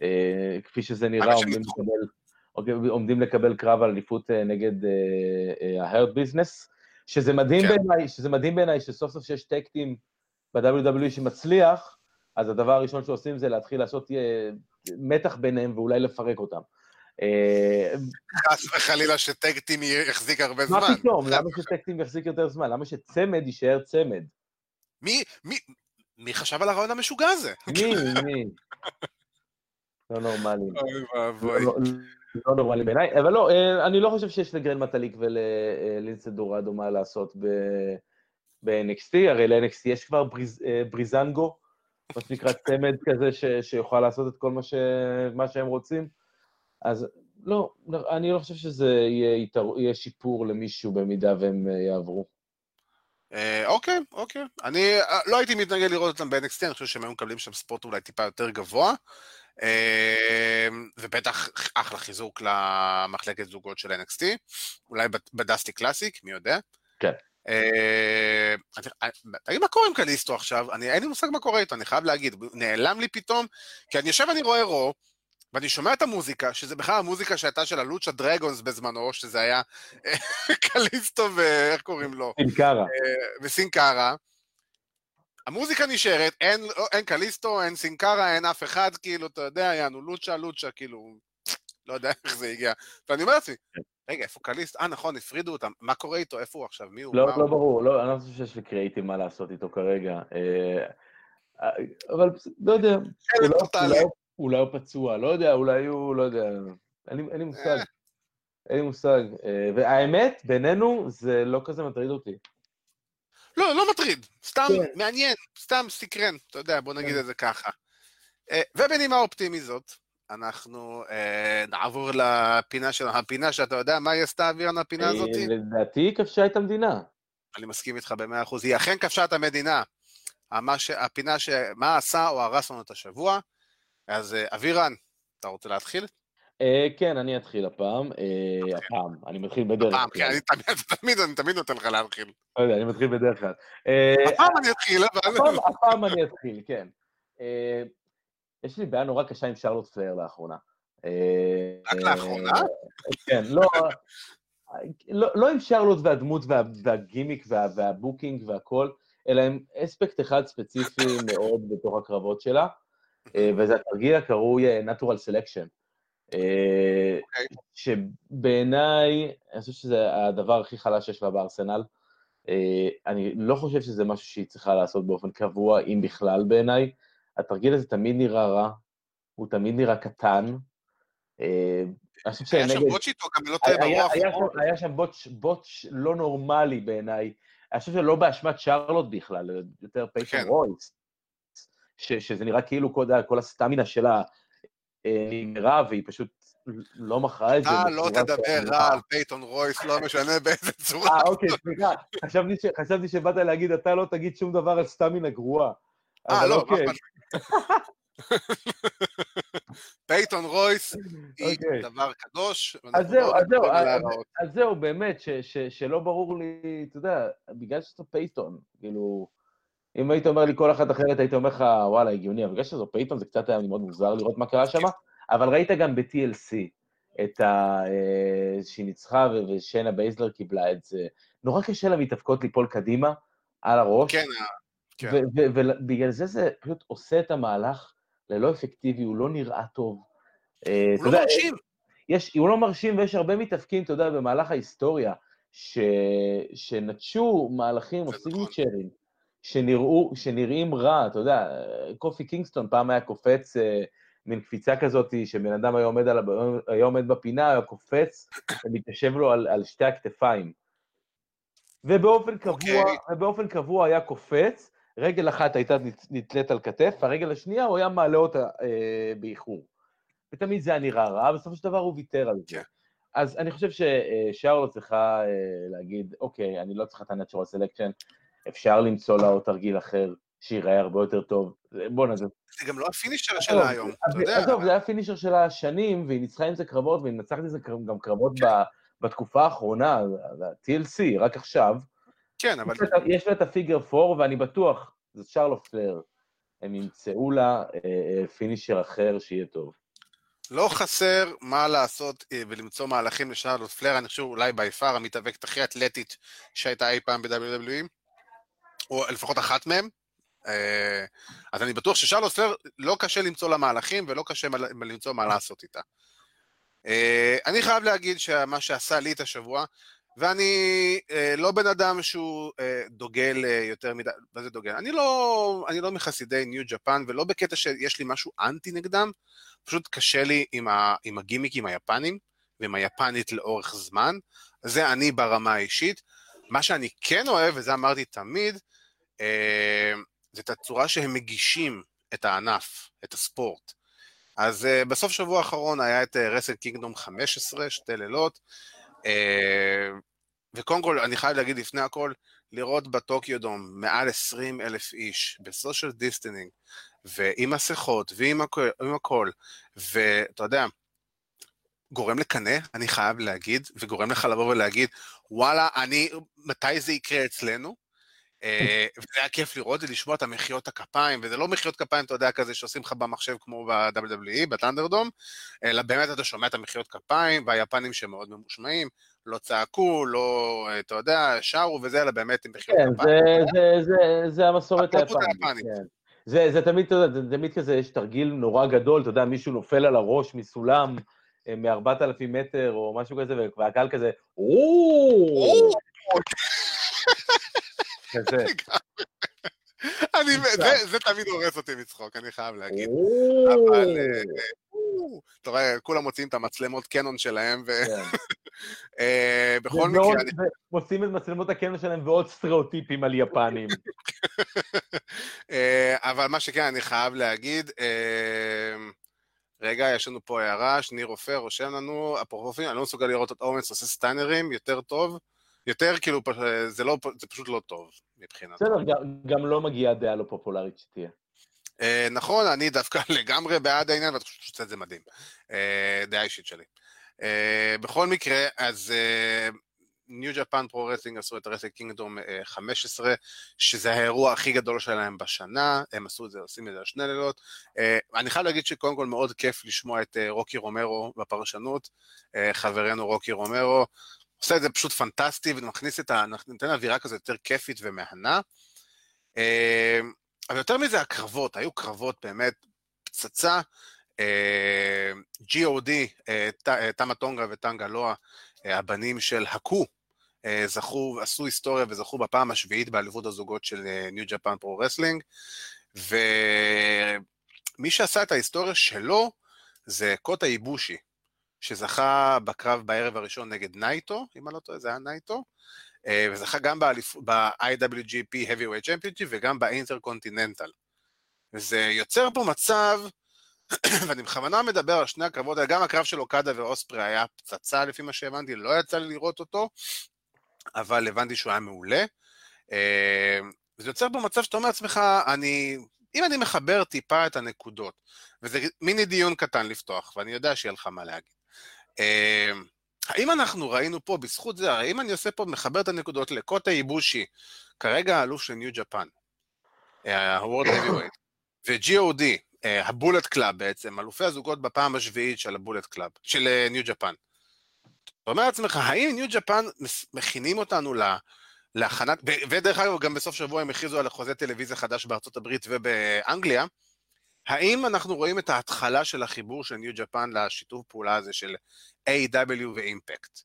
אה, כפי שזה נראה, עומדים לקבל, אוקיי, עומדים לקבל קרב על אליפות נגד ה-Hurt Business, שזה מדהים כן. בעיניי, שזה מדהים בעיניי שסוף סוף שיש טקטים ב-WWE שמצליח, אז הדבר הראשון שעושים זה להתחיל לעשות מתח ביניהם ואולי לפרק אותם. חס וחלילה שטקטים יחזיק הרבה זמן. מה פתאום? למה שטקטים יחזיק יותר זמן? למה שצמד יישאר צמד? מי, מי, מי חשב על הרעיון המשוגע הזה? מי, מי? לא נורמלי. אוי ואבוי. לא, לא נורמלי בעיניי, אבל לא, אה, אני לא חושב שיש לגרן מטאליק וללינסה דורדו מה לעשות ב-NXT, הרי ל-NXT יש כבר אה, בריזנגו, מה שנקרא צמד כזה שיוכל לעשות את כל מה שהם רוצים, אז לא, אני לא חושב שזה יהיה שיפור למישהו במידה והם אה, יעברו. אה, אוקיי, אוקיי. אני אה, לא הייתי מתנגד לראות אותם ב-NXT, אני חושב שהם היו מקבלים שם ספוט אולי טיפה יותר גבוה. אה, ובטח אחלה חיזוק למחלקת זוגות של NXT, אולי בדסטי קלאסיק, מי יודע. כן. תגיד, מה קורה עם קליסטו עכשיו? אני, אין לי מושג מה קורה איתו, אני חייב להגיד. נעלם לי פתאום, כי אני יושב ואני רואה רו, ואני שומע את המוזיקה, שזה בכלל המוזיקה שהייתה של הלוצ'ה דרגונס בזמנו, שזה היה [laughs] קליסטו ואיך קוראים לו? סינקארה. אה, וסינקארה. המוזיקה נשארת, אין, אין קליסטו, אין סינקארה, אין אף אחד, כאילו, אתה יודע, יענו לוצ'ה, לוצ'ה, כאילו, לא יודע איך זה הגיע. ואני אומר לעצמי, רגע, איפה קליסט? אה, נכון, הפרידו אותם, מה קורה איתו? איפה הוא עכשיו? מי הוא? לא, לא הוא? ברור, לא, אני לא חושב שיש לקריאייטים מה לעשות איתו כרגע. אה, אה, אבל לא יודע, אולי הוא פצוע, לא יודע, אולי הוא, לא יודע, אין לי מושג. אה. אין לי מושג. אה, והאמת, בינינו, זה לא כזה מטריד אותי. לא, לא מטריד, סתם כן. מעניין, סתם סקרן, אתה יודע, בוא נגיד כן. את זה ככה. אה, ובנימה אופטימית זאת, אנחנו אה, נעבור לפינה שלנו, הפינה שאתה יודע מה היא עשתה אווירן הפינה הזאת? לדעתי היא כבשה את המדינה. אני מסכים איתך במאה אחוז, היא אכן כבשה את המדינה. הפינה ש... מה עשה או הרס לנו את השבוע. אז אה, אבירן, אתה רוצה להתחיל? אה, כן, אני אתחיל הפעם. אה, הפעם, אני מתחיל בדרך כלל. הפעם, כן, [laughs] אני תמיד נותן לך להתחיל. לא יודע, אני מתחיל בדרך כלל. הפעם אני אתחיל, אבל... הפעם אני אתחיל, כן. יש לי בעיה נורא קשה עם שרלוט פלייר לאחרונה. רק לאחרונה? כן, לא... לא, לא עם שרלוט והדמות והגימיק וה-booking והכל, אלא עם אספקט אחד ספציפי מאוד בתוך הקרבות שלה. אה, וזה התרגיל הקרוי אה, Natural Selection. Okay. אה, אוקיי. שבעיניי, אני חושב שזה הדבר הכי חלש שיש לה בארסנל. אני לא חושב שזה משהו שהיא צריכה לעשות באופן קבוע, אם בכלל בעיניי. התרגיל הזה תמיד נראה רע, הוא תמיד נראה קטן. היה שם בוטש איתו, גם לא תהיה ברוח. היה שם בוטש לא נורמלי בעיניי. אני חושב שלא באשמת שרלוט בכלל, יותר פייטון כן. רויס. ש, שזה נראה כאילו כל, כל הסטמינה שלה אה, נגמרה, והיא פשוט לא מכרה את זה. אה, לא תדבר רע על פייטון רויס, לא משנה באיזה צורה. אה, אוקיי, סליחה. חשבתי שבאת להגיד, אתה לא תגיד שום דבר על סטמינה גרועה. אה, לא, אוקיי. פייטון רויס היא אוקיי. דבר קדוש. אז זהו, אז זהו, אז זהו, באמת, שלא ברור לי, אתה יודע, בגלל שאתה פייטון, כאילו... אם היית אומר לי כל אחת אחרת, הייתי אומר לך, וואלה, הגיוני, אבל בגלל שזו פייטון זה קצת היה מאוד מוזר לראות מה קרה שם, אבל ראית גם ב-TLC את ה... אה, שהיא ניצחה ושיינה בייזלר קיבלה את זה. נורא קשה לה מתאבקות ליפול קדימה על הראש. כן, כן. ובגלל זה זה פשוט עושה את המהלך ללא אפקטיבי, הוא לא נראה טוב. אה, הוא לא מרשים. יש, הוא לא מרשים ויש הרבה מתאבקים, אתה יודע, במהלך ההיסטוריה, ש, שנטשו מהלכים או סיגניצ'רים, נכון. שנראו, שנראים רע, אתה יודע, קופי קינגסטון פעם היה קופץ אה, מין קפיצה כזאת, שבן אדם היה עומד, על, היה עומד בפינה, היה קופץ ומתיישב לו על, על שתי הכתפיים. ובאופן קבוע, okay. אוקיי. ובאופן קבוע היה קופץ, רגל אחת הייתה נתלית על כתף, הרגל השנייה הוא היה מעלה אותה אה, באיחור. ותמיד זה היה נראה רע, בסופו של דבר הוא ויתר על זה. Yeah. אז אני חושב ששארלו צריכה אה, להגיד, אוקיי, אני לא צריכה את ה-Natural Selection, אפשר למצוא לה עוד תרגיל אחר שיראה הרבה יותר טוב. בוא'נה, זה... זה גם לא ה-finisher שלה היום, אתה יודע. עזוב, זה היה ה-finisher שלה שנים, והיא ניצחה עם זה קרבות, והיא מנצחת עם זה גם קרבות כן. בתקופה האחרונה, ה-TLC, רק עכשיו. כן, אבל... יש לה את ה-Figure 4, ואני בטוח, זה שרלוט פלייר, הם ימצאו לה אה, finisher אחר שיהיה טוב. לא חסר מה לעשות אה, ולמצוא מהלכים לשרלוט פלייר, אני חושב אולי by far המתאבקת הכי אתלטית שהייתה אי פעם ב-WWE, או לפחות אחת מהם. אה, אז אני בטוח ששרלוט פלר לא קשה למצוא לה מהלכים ולא קשה למצוא מה לעשות איתה. אה, אני חייב להגיד שמה שעשה לי את השבוע, ואני אה, לא בן אדם שהוא דוגל יותר מדי, מה זה דוגל? אני לא, אני לא מחסידי ניו ג'פן, ולא בקטע שיש לי משהו אנטי נגדם, פשוט קשה לי עם, ה, עם הגימיקים היפנים, ועם היפנית לאורך זמן, זה אני ברמה האישית. מה שאני כן אוהב, וזה אמרתי תמיד, זה את הצורה שהם מגישים את הענף, את הספורט. אז uh, בסוף שבוע האחרון היה את רסל קינגדום 15, שתי לילות, uh, וקודם כל, אני חייב להגיד לפני הכל, לראות בטוקיו דום מעל 20 אלף איש ב-social distancing, ועם מסכות, ועם הכל, הכל, ואתה יודע, גורם לקנא, אני חייב להגיד, וגורם לך לבוא ולהגיד, וואלה, אני, מתי זה יקרה אצלנו? אה, וזה היה כיף לראות ולשמוע את המחיאות הכפיים, וזה לא מחיאות כפיים, אתה יודע, כזה שעושים לך במחשב כמו ב-WWE, בטנדרדום, אלא באמת אתה שומע את המחיאות כפיים, והיפנים שמאוד ממושמעים, לא צעקו, לא, אתה יודע, שרו וזה, אלא באמת עם מחיאות כן, כפיים. כן, זה, זה, זה, זה המסורת היפנית. כן. זה, זה תמיד, אתה יודע, זה תמיד כזה, יש תרגיל נורא גדול, אתה יודע, מישהו נופל על הראש מסולם אה, מ-4,000 מטר או משהו כזה, והקהל כזה, כזה. [laughs] אני, זה תמיד הורס אותי מצחוק, אני חייב להגיד. אבל, אה, אתה רואה, כולם מוציאים את המצלמות קנון שלהם, ובכל [laughs] אה, מקרה... מוציאים את מצלמות הקנון שלהם ועוד סטריאוטיפים על יפנים. [laughs] אה, אבל מה שכן, אני חייב להגיד, רגע, יש לנו פה הערה, שניר רופא רושם לנו, אפרופו אני לא מסוגל לראות את אומץ עושה סטאנרים יותר טוב. יותר כאילו, זה, לא, זה פשוט לא טוב מבחינתי. בסדר, גם, גם לא מגיעה דעה לא פופולרית שתהיה. Uh, נכון, אני דווקא [laughs] לגמרי בעד העניין, ואתה חושב שזה מדהים. Uh, דעה אישית שלי. Uh, בכל מקרה, אז ניו ג'פן פרו רסלינג עשו את הרסלינג קינגדום 15, שזה האירוע הכי גדול שלהם בשנה, הם עשו את זה, עושים את זה על שני לילות. Uh, אני חייב להגיד שקודם כל מאוד כיף לשמוע את uh, רוקי רומרו בפרשנות, uh, חברנו רוקי רומרו, עושה את זה פשוט פנטסטי ומכניס את ה... נותן אווירה כזו יותר כיפית ומהנה. אה, אבל יותר מזה, הקרבות, היו קרבות באמת פצצה. אה, G.O.D, אה, תמה טונגה וטנגה לואה, הבנים של האקו, זכו, עשו היסטוריה וזכו בפעם השביעית באליפות הזוגות של ניו ג'פן פרו רסלינג, ומי שעשה את ההיסטוריה שלו זה קוטה איבושי, שזכה בקרב בערב הראשון נגד נייטו, אם אני לא טועה, זה היה נייטו, אה, וזכה גם ב-IWGP Heavyweight Championship וגם ב-Intercontinental. וזה יוצר פה מצב, [coughs] ואני בכוונה מדבר על שני הקרבות האלה, גם הקרב של אוקדה ואוספרי היה פצצה לפי מה שהבנתי, לא יצא לי לראות אותו, אבל הבנתי שהוא היה מעולה. אה, וזה יוצר פה מצב שאתה אומר לעצמך, אני, אם אני מחבר טיפה את הנקודות, וזה מיני דיון קטן לפתוח, ואני יודע שיהיה לך מה להגיד. אמ, האם אנחנו ראינו פה, בזכות זה, הרי אם אני עושה פה, מחבר את הנקודות לקוטה איבושי, כרגע האלוף של ניו ג'פן, ה-World Heavyweight, ו-GOD, הבולט קלאב בעצם, אלופי הזוגות בפעם השביעית של הבולט קלאב, של ניו ג'פן. אתה אומר לעצמך, האם ניו ג'פן מכינים אותנו להכנת, ודרך אגב, גם בסוף שבוע הם הכריזו על חוזה טלוויזיה חדש בארצות הברית ובאנגליה, האם אנחנו רואים את ההתחלה של החיבור של ניו ג'פן לשיתוף פעולה הזה של A.E.W. ואימפקט?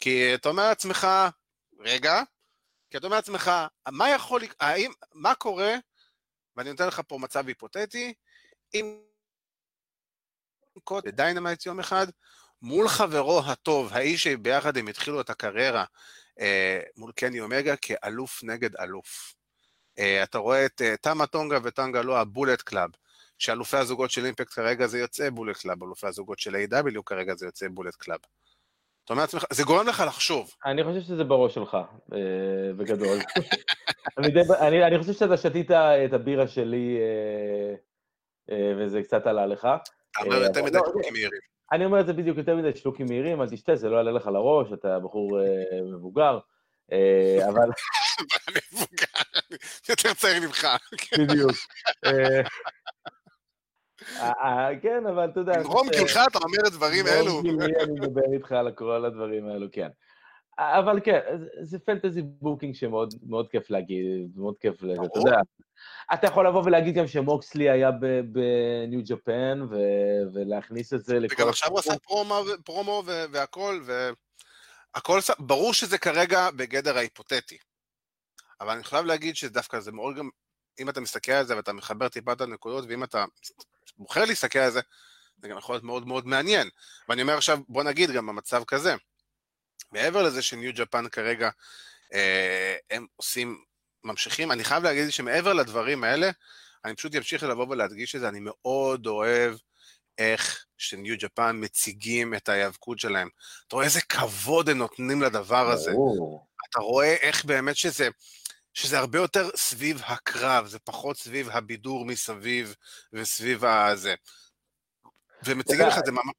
כי אתה אומר לעצמך, רגע, כי אתה אומר לעצמך, מה יכול, האם, מה קורה, ואני נותן לך פה מצב היפותטי, אם קוד דיינמייט יום אחד, מול חברו הטוב, האיש שביחד הם התחילו את הקריירה אה, מול קני אומגה כאלוף נגד אלוף. אה, אתה רואה את אה, תמה טונגה וטנגה לא הבולט קלאב, שאלופי הזוגות של אימפקט כרגע זה יוצא בולט קלאב, אלופי הזוגות של A.W. כרגע זה יוצא בולט קלאב. אתה אומר לעצמך, זה גורם לך לחשוב. אני חושב שזה בראש שלך, אה, בגדול. [laughs] אני, די, אני, אני חושב שאתה שתית את הבירה שלי אה, אה, וזה קצת עלה לך. אתה אומר יותר מדי שלוקים לא, מהירים. אני אומר את זה בדיוק יותר מדי שלוקים מהירים, אל תשתה, זה לא יעלה לך לראש, אתה בחור מבוגר, אבל... [laughs] מבוגר, יותר צעיר ממך. בדיוק. אה, אה, כן, אבל אתה יודע... ממרום גילך אתה אומר את הדברים האלו. אני מדבר איתך על כל הדברים האלו, כן. אבל כן, זה fantasy booking שמאוד כיף להגיד, מאוד כיף לזה, אתה יודע. אתה יכול לבוא ולהגיד גם שמוקסלי היה בניו ג'פן, ולהכניס את זה לכל... וגם עכשיו הוא עשה פרומו והכל, והכל, ברור שזה כרגע בגדר ההיפותטי. אבל אני חייב להגיד שדווקא זה מאוד גם, אם אתה מסתכל על זה ואתה מחבר טיפה את הנקודות, ואם אתה בוחר להסתכל על זה, זה גם יכול להיות מאוד מאוד מעניין. ואני אומר עכשיו, בוא נגיד גם במצב כזה, מעבר לזה שניו ג'פן כרגע, אה, הם עושים, ממשיכים, אני חייב להגיד שמעבר לדברים האלה, אני פשוט אמשיך לבוא ולהדגיש את זה, אני מאוד אוהב איך שניו ג'פן מציגים את ההיאבקות שלהם. אתה רואה איזה כבוד הם נותנים לדבר הזה. אתה רואה איך באמת שזה, שזה הרבה יותר סביב הקרב, זה פחות סביב הבידור מסביב וסביב הזה. ומציגים לך את זה ממש...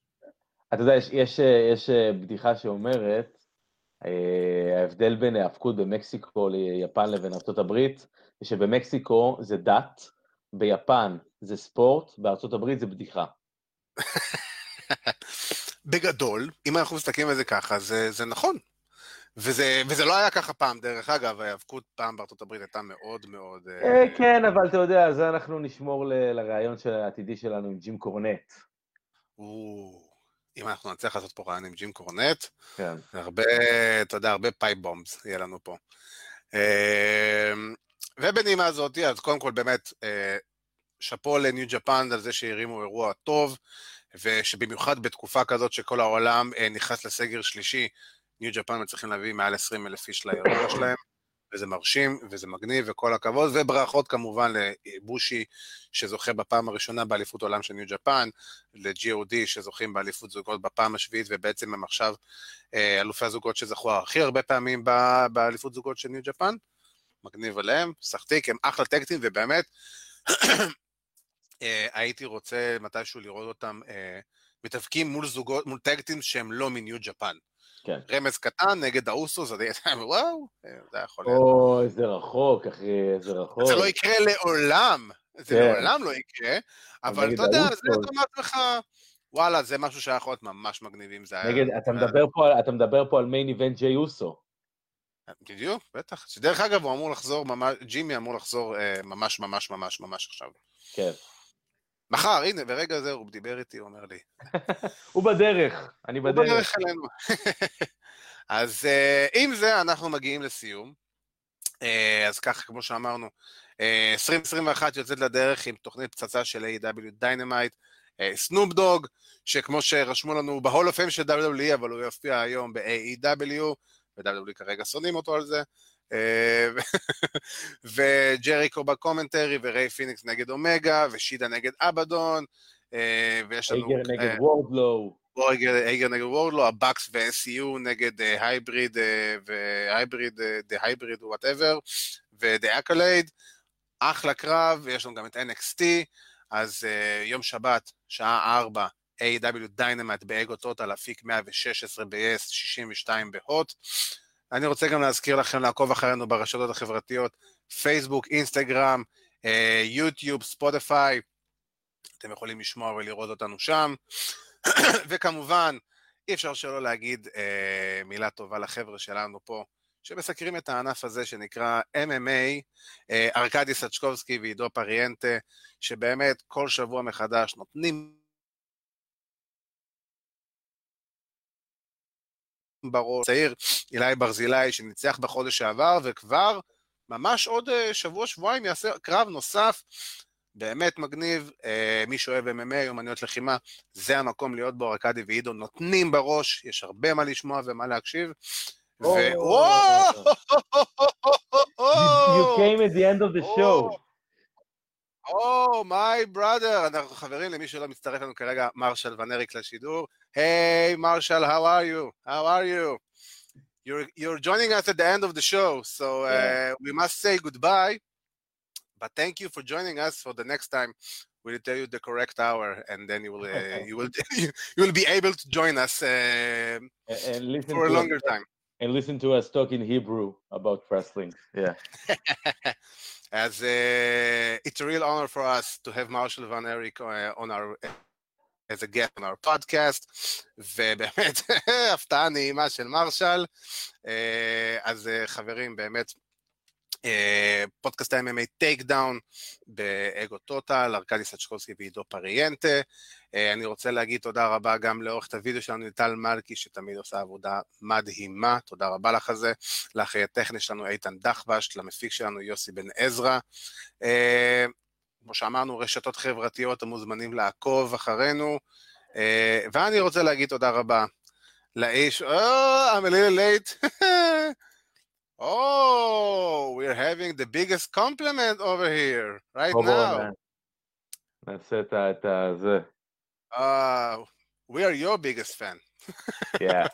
אתה יודע, יש, יש, יש בדיחה שאומרת, אה, ההבדל בין היאבקות במקסיקו ליפן לבין ארה"ב, זה שבמקסיקו זה דת, ביפן זה ספורט, בארה"ב זה בדיחה. [laughs] בגדול, אם אנחנו מסתכלים על זה ככה, זה, זה נכון. וזה, וזה לא היה ככה פעם, דרך אגב, ההיאבקות פעם בארצות הברית הייתה מאוד מאוד... אה, אה, כן, אבל אתה יודע, זה אנחנו נשמור לרעיון העתידי שלנו עם ג'ים קורנט. אם אנחנו נצליח לעשות פה רעיון עם ג'ים קורנט, כן. הרבה, אתה יודע, הרבה pipe bombs יהיה לנו פה. אה, ובנימה הזאת, אז קודם כל באמת, שאפו לניו ג'פן על זה שהרימו אירוע טוב, ושבמיוחד בתקופה כזאת שכל העולם נכנס לסגר שלישי, ניו ג'פן מצליחים להביא מעל 20 אלף איש לאירוע שלהם, וזה מרשים, וזה מגניב, וכל הכבוד, וברכות כמובן לבושי, שזוכה בפעם הראשונה באליפות עולם של ניו ג'פן, ל-GOD שזוכים באליפות זוגות בפעם השביעית, ובעצם הם עכשיו אה, אלופי הזוגות שזכו הכי הרבה פעמים באליפות זוגות של ניו ג'פן. מגניב עליהם, סחטיק, הם אחלה טקטים, ובאמת, אה, הייתי רוצה מתישהו לראות אותם אה, מתאבקים מול זוגות, מול טקטים שהם לא מניו ג'פן. כן. רמז קטן נגד האוסוס, אז [laughs] וואו, זה יכול להיות. או, איזה רחוק, אחי, איזה רחוק. זה לא יקרה לעולם, זה כן. לעולם לא יקרה, אבל אתה יודע, זה אתה אומר לעצמך, וואלה, זה משהו שהיה יכול להיות ממש מגניב אם זה היה... נגד, אתה מדבר פה, אתה מדבר פה על main event ג'יי אוסו. בדיוק, בטח. שדרך אגב, הוא אמור לחזור, ממש, ג'ימי אמור לחזור אה, ממש ממש ממש ממש עכשיו. כן. מחר, הנה, ברגע זה הוא דיבר איתי, הוא אומר לי. [laughs] הוא בדרך, אני בדרך. הוא בדרך אלינו. [laughs] אז uh, עם זה אנחנו מגיעים לסיום. Uh, אז ככה, כמו שאמרנו, uh, 2021 יוצאת לדרך עם תוכנית פצצה של A.E.W. דיינמייט, סנופ דוג, שכמו שרשמו לנו ב-Hall of של WWE, אבל הוא יופיע היום ב-AEW, ו-WWE כרגע שונאים אותו על זה. אה, [laughs] וג'ריקו ב-commentary, וריי פיניקס נגד אומגה, ושידה נגד אבדון, אה, ויש לנו... הייגר נגד אה, וורדלו. הייגר נגד וורדלו, הבאקס ו-SCU נגד הייבריד, והייבריד, the Hybrid whatever, ו-The Acclaimed. אחלה קרב, יש לנו גם את NXT, אז יום שבת, שעה 4, A.W. דיינמט באגו טוטל, אפיק 116 ב-yes, 62 בהוט. אני רוצה גם להזכיר לכם לעקוב אחרינו ברשתות החברתיות, פייסבוק, אינסטגרם, יוטיוב, ספוטיפיי, אתם יכולים לשמוע ולראות אותנו שם. [coughs] וכמובן, אי אפשר שלא להגיד אה, מילה טובה לחבר'ה שלנו פה, שמסקרים את הענף הזה שנקרא MMA, אה, ארכדי סצ'קובסקי ועידו פריאנטה, שבאמת כל שבוע מחדש נותנים בראש, צעיר, אילי ברזילי, שניצח בחודש שעבר, וכבר ממש עוד אה, שבוע-שבועיים יעשה קרב נוסף באמת מגניב, אה, מי שאוהב MMA, אומנויות לחימה, זה המקום להיות בו, ארכדי ועידו נותנים בראש, יש הרבה מה לשמוע ומה להקשיב. You came at the end of the show. או, מיי בראדר, אנחנו חברים למי שלא מצטרף לנו כרגע, מרשל ונריק לשידור. היי, מרשל, how are you? How are you? You're, you're joining us at the end of the show, so uh, we must say goodbye. But thank you for joining us. For the next time, we'll tell you the correct hour, and then you will uh, [laughs] you will [laughs] you will be able to join us uh, and for a longer time. And listen to us talk in Hebrew about wrestling. Yeah. [laughs] As uh, it's a real honor for us to have Marshall Van Eric uh, on our as a guest on our podcast, ובאמת, [laughs] הפתעה נעימה של מרשל. אז חברים, באמת, פודקאסט ה-MMA טייק דאון באגו טוטל, ארכדי סצ'קובסקי ועידו פריאנטה. אני רוצה להגיד תודה רבה גם לעורכת הוידאו שלנו, ליטל מלכי, שתמיד עושה עבודה מדהימה, תודה רבה לך על זה. לאחרי הטכני שלנו איתן דחבש, למפיק שלנו יוסי בן עזרא. כמו שאמרנו, רשתות חברתיות, המוזמנים לעקוב אחרינו. ואני רוצה להגיד תודה רבה לאיש, Oh, I'm a little late. Oh, we're having the biggest compliment over here right oh, now. נעשה את זה. Uh, we are your biggest fan. yeah.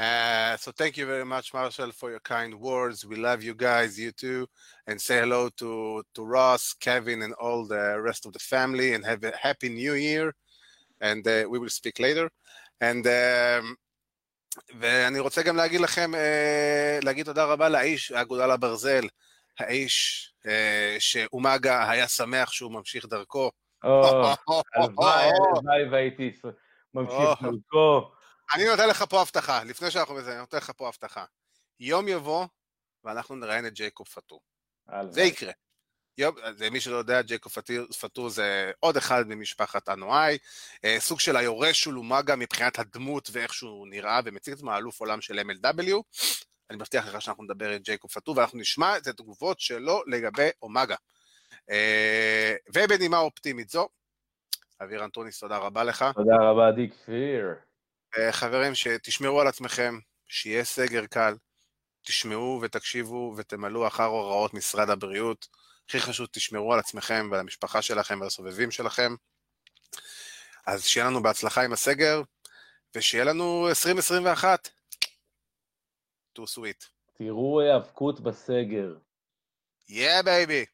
Uh, so thank you very much, Marshall, for your kind words. We love you guys, you too, and say hello to to Ross, Kevin, and all the rest of the family, and have a happy New Year. And uh, we will speak later. And um, ואני רוצה גם להגיד לכם, להגיד תודה רבה לאיש, האגודה לברזל, האיש שאומגה היה שמח שהוא ממשיך דרכו. הלוואי, [laughs] הלוואי והייתי ממשיך דרכו. אני נותן לך פה הבטחה, לפני שאנחנו מזה, אני נותן לך פה הבטחה. יום יבוא, ואנחנו נראיין את ג'ייקוב פטור. זה יקרה. מי שלא יודע, ג'ייקוב פטור זה עוד אחד ממשפחת אנואי, סוג של היורש של אומגה מבחינת הדמות ואיך שהוא נראה, ומציג את עצמו אלוף עולם של MLW. אני מבטיח לך שאנחנו נדבר עם ג'ייקוב פטור, ואנחנו נשמע את התגובות שלו לגבי אומגה. ובנימה אופטימית זו, אביר אנטוניס, תודה רבה לך. תודה רבה, דיק פיר. חברים, שתשמרו על עצמכם, שיהיה סגר קל, תשמעו ותקשיבו ותמלאו אחר הוראות משרד הבריאות. הכי חשוב, תשמרו על עצמכם ועל המשפחה שלכם ועל הסובבים שלכם. אז שיהיה לנו בהצלחה עם הסגר, ושיהיה לנו 2021. too sweet. תראו היאבקות בסגר. Yeah, baby.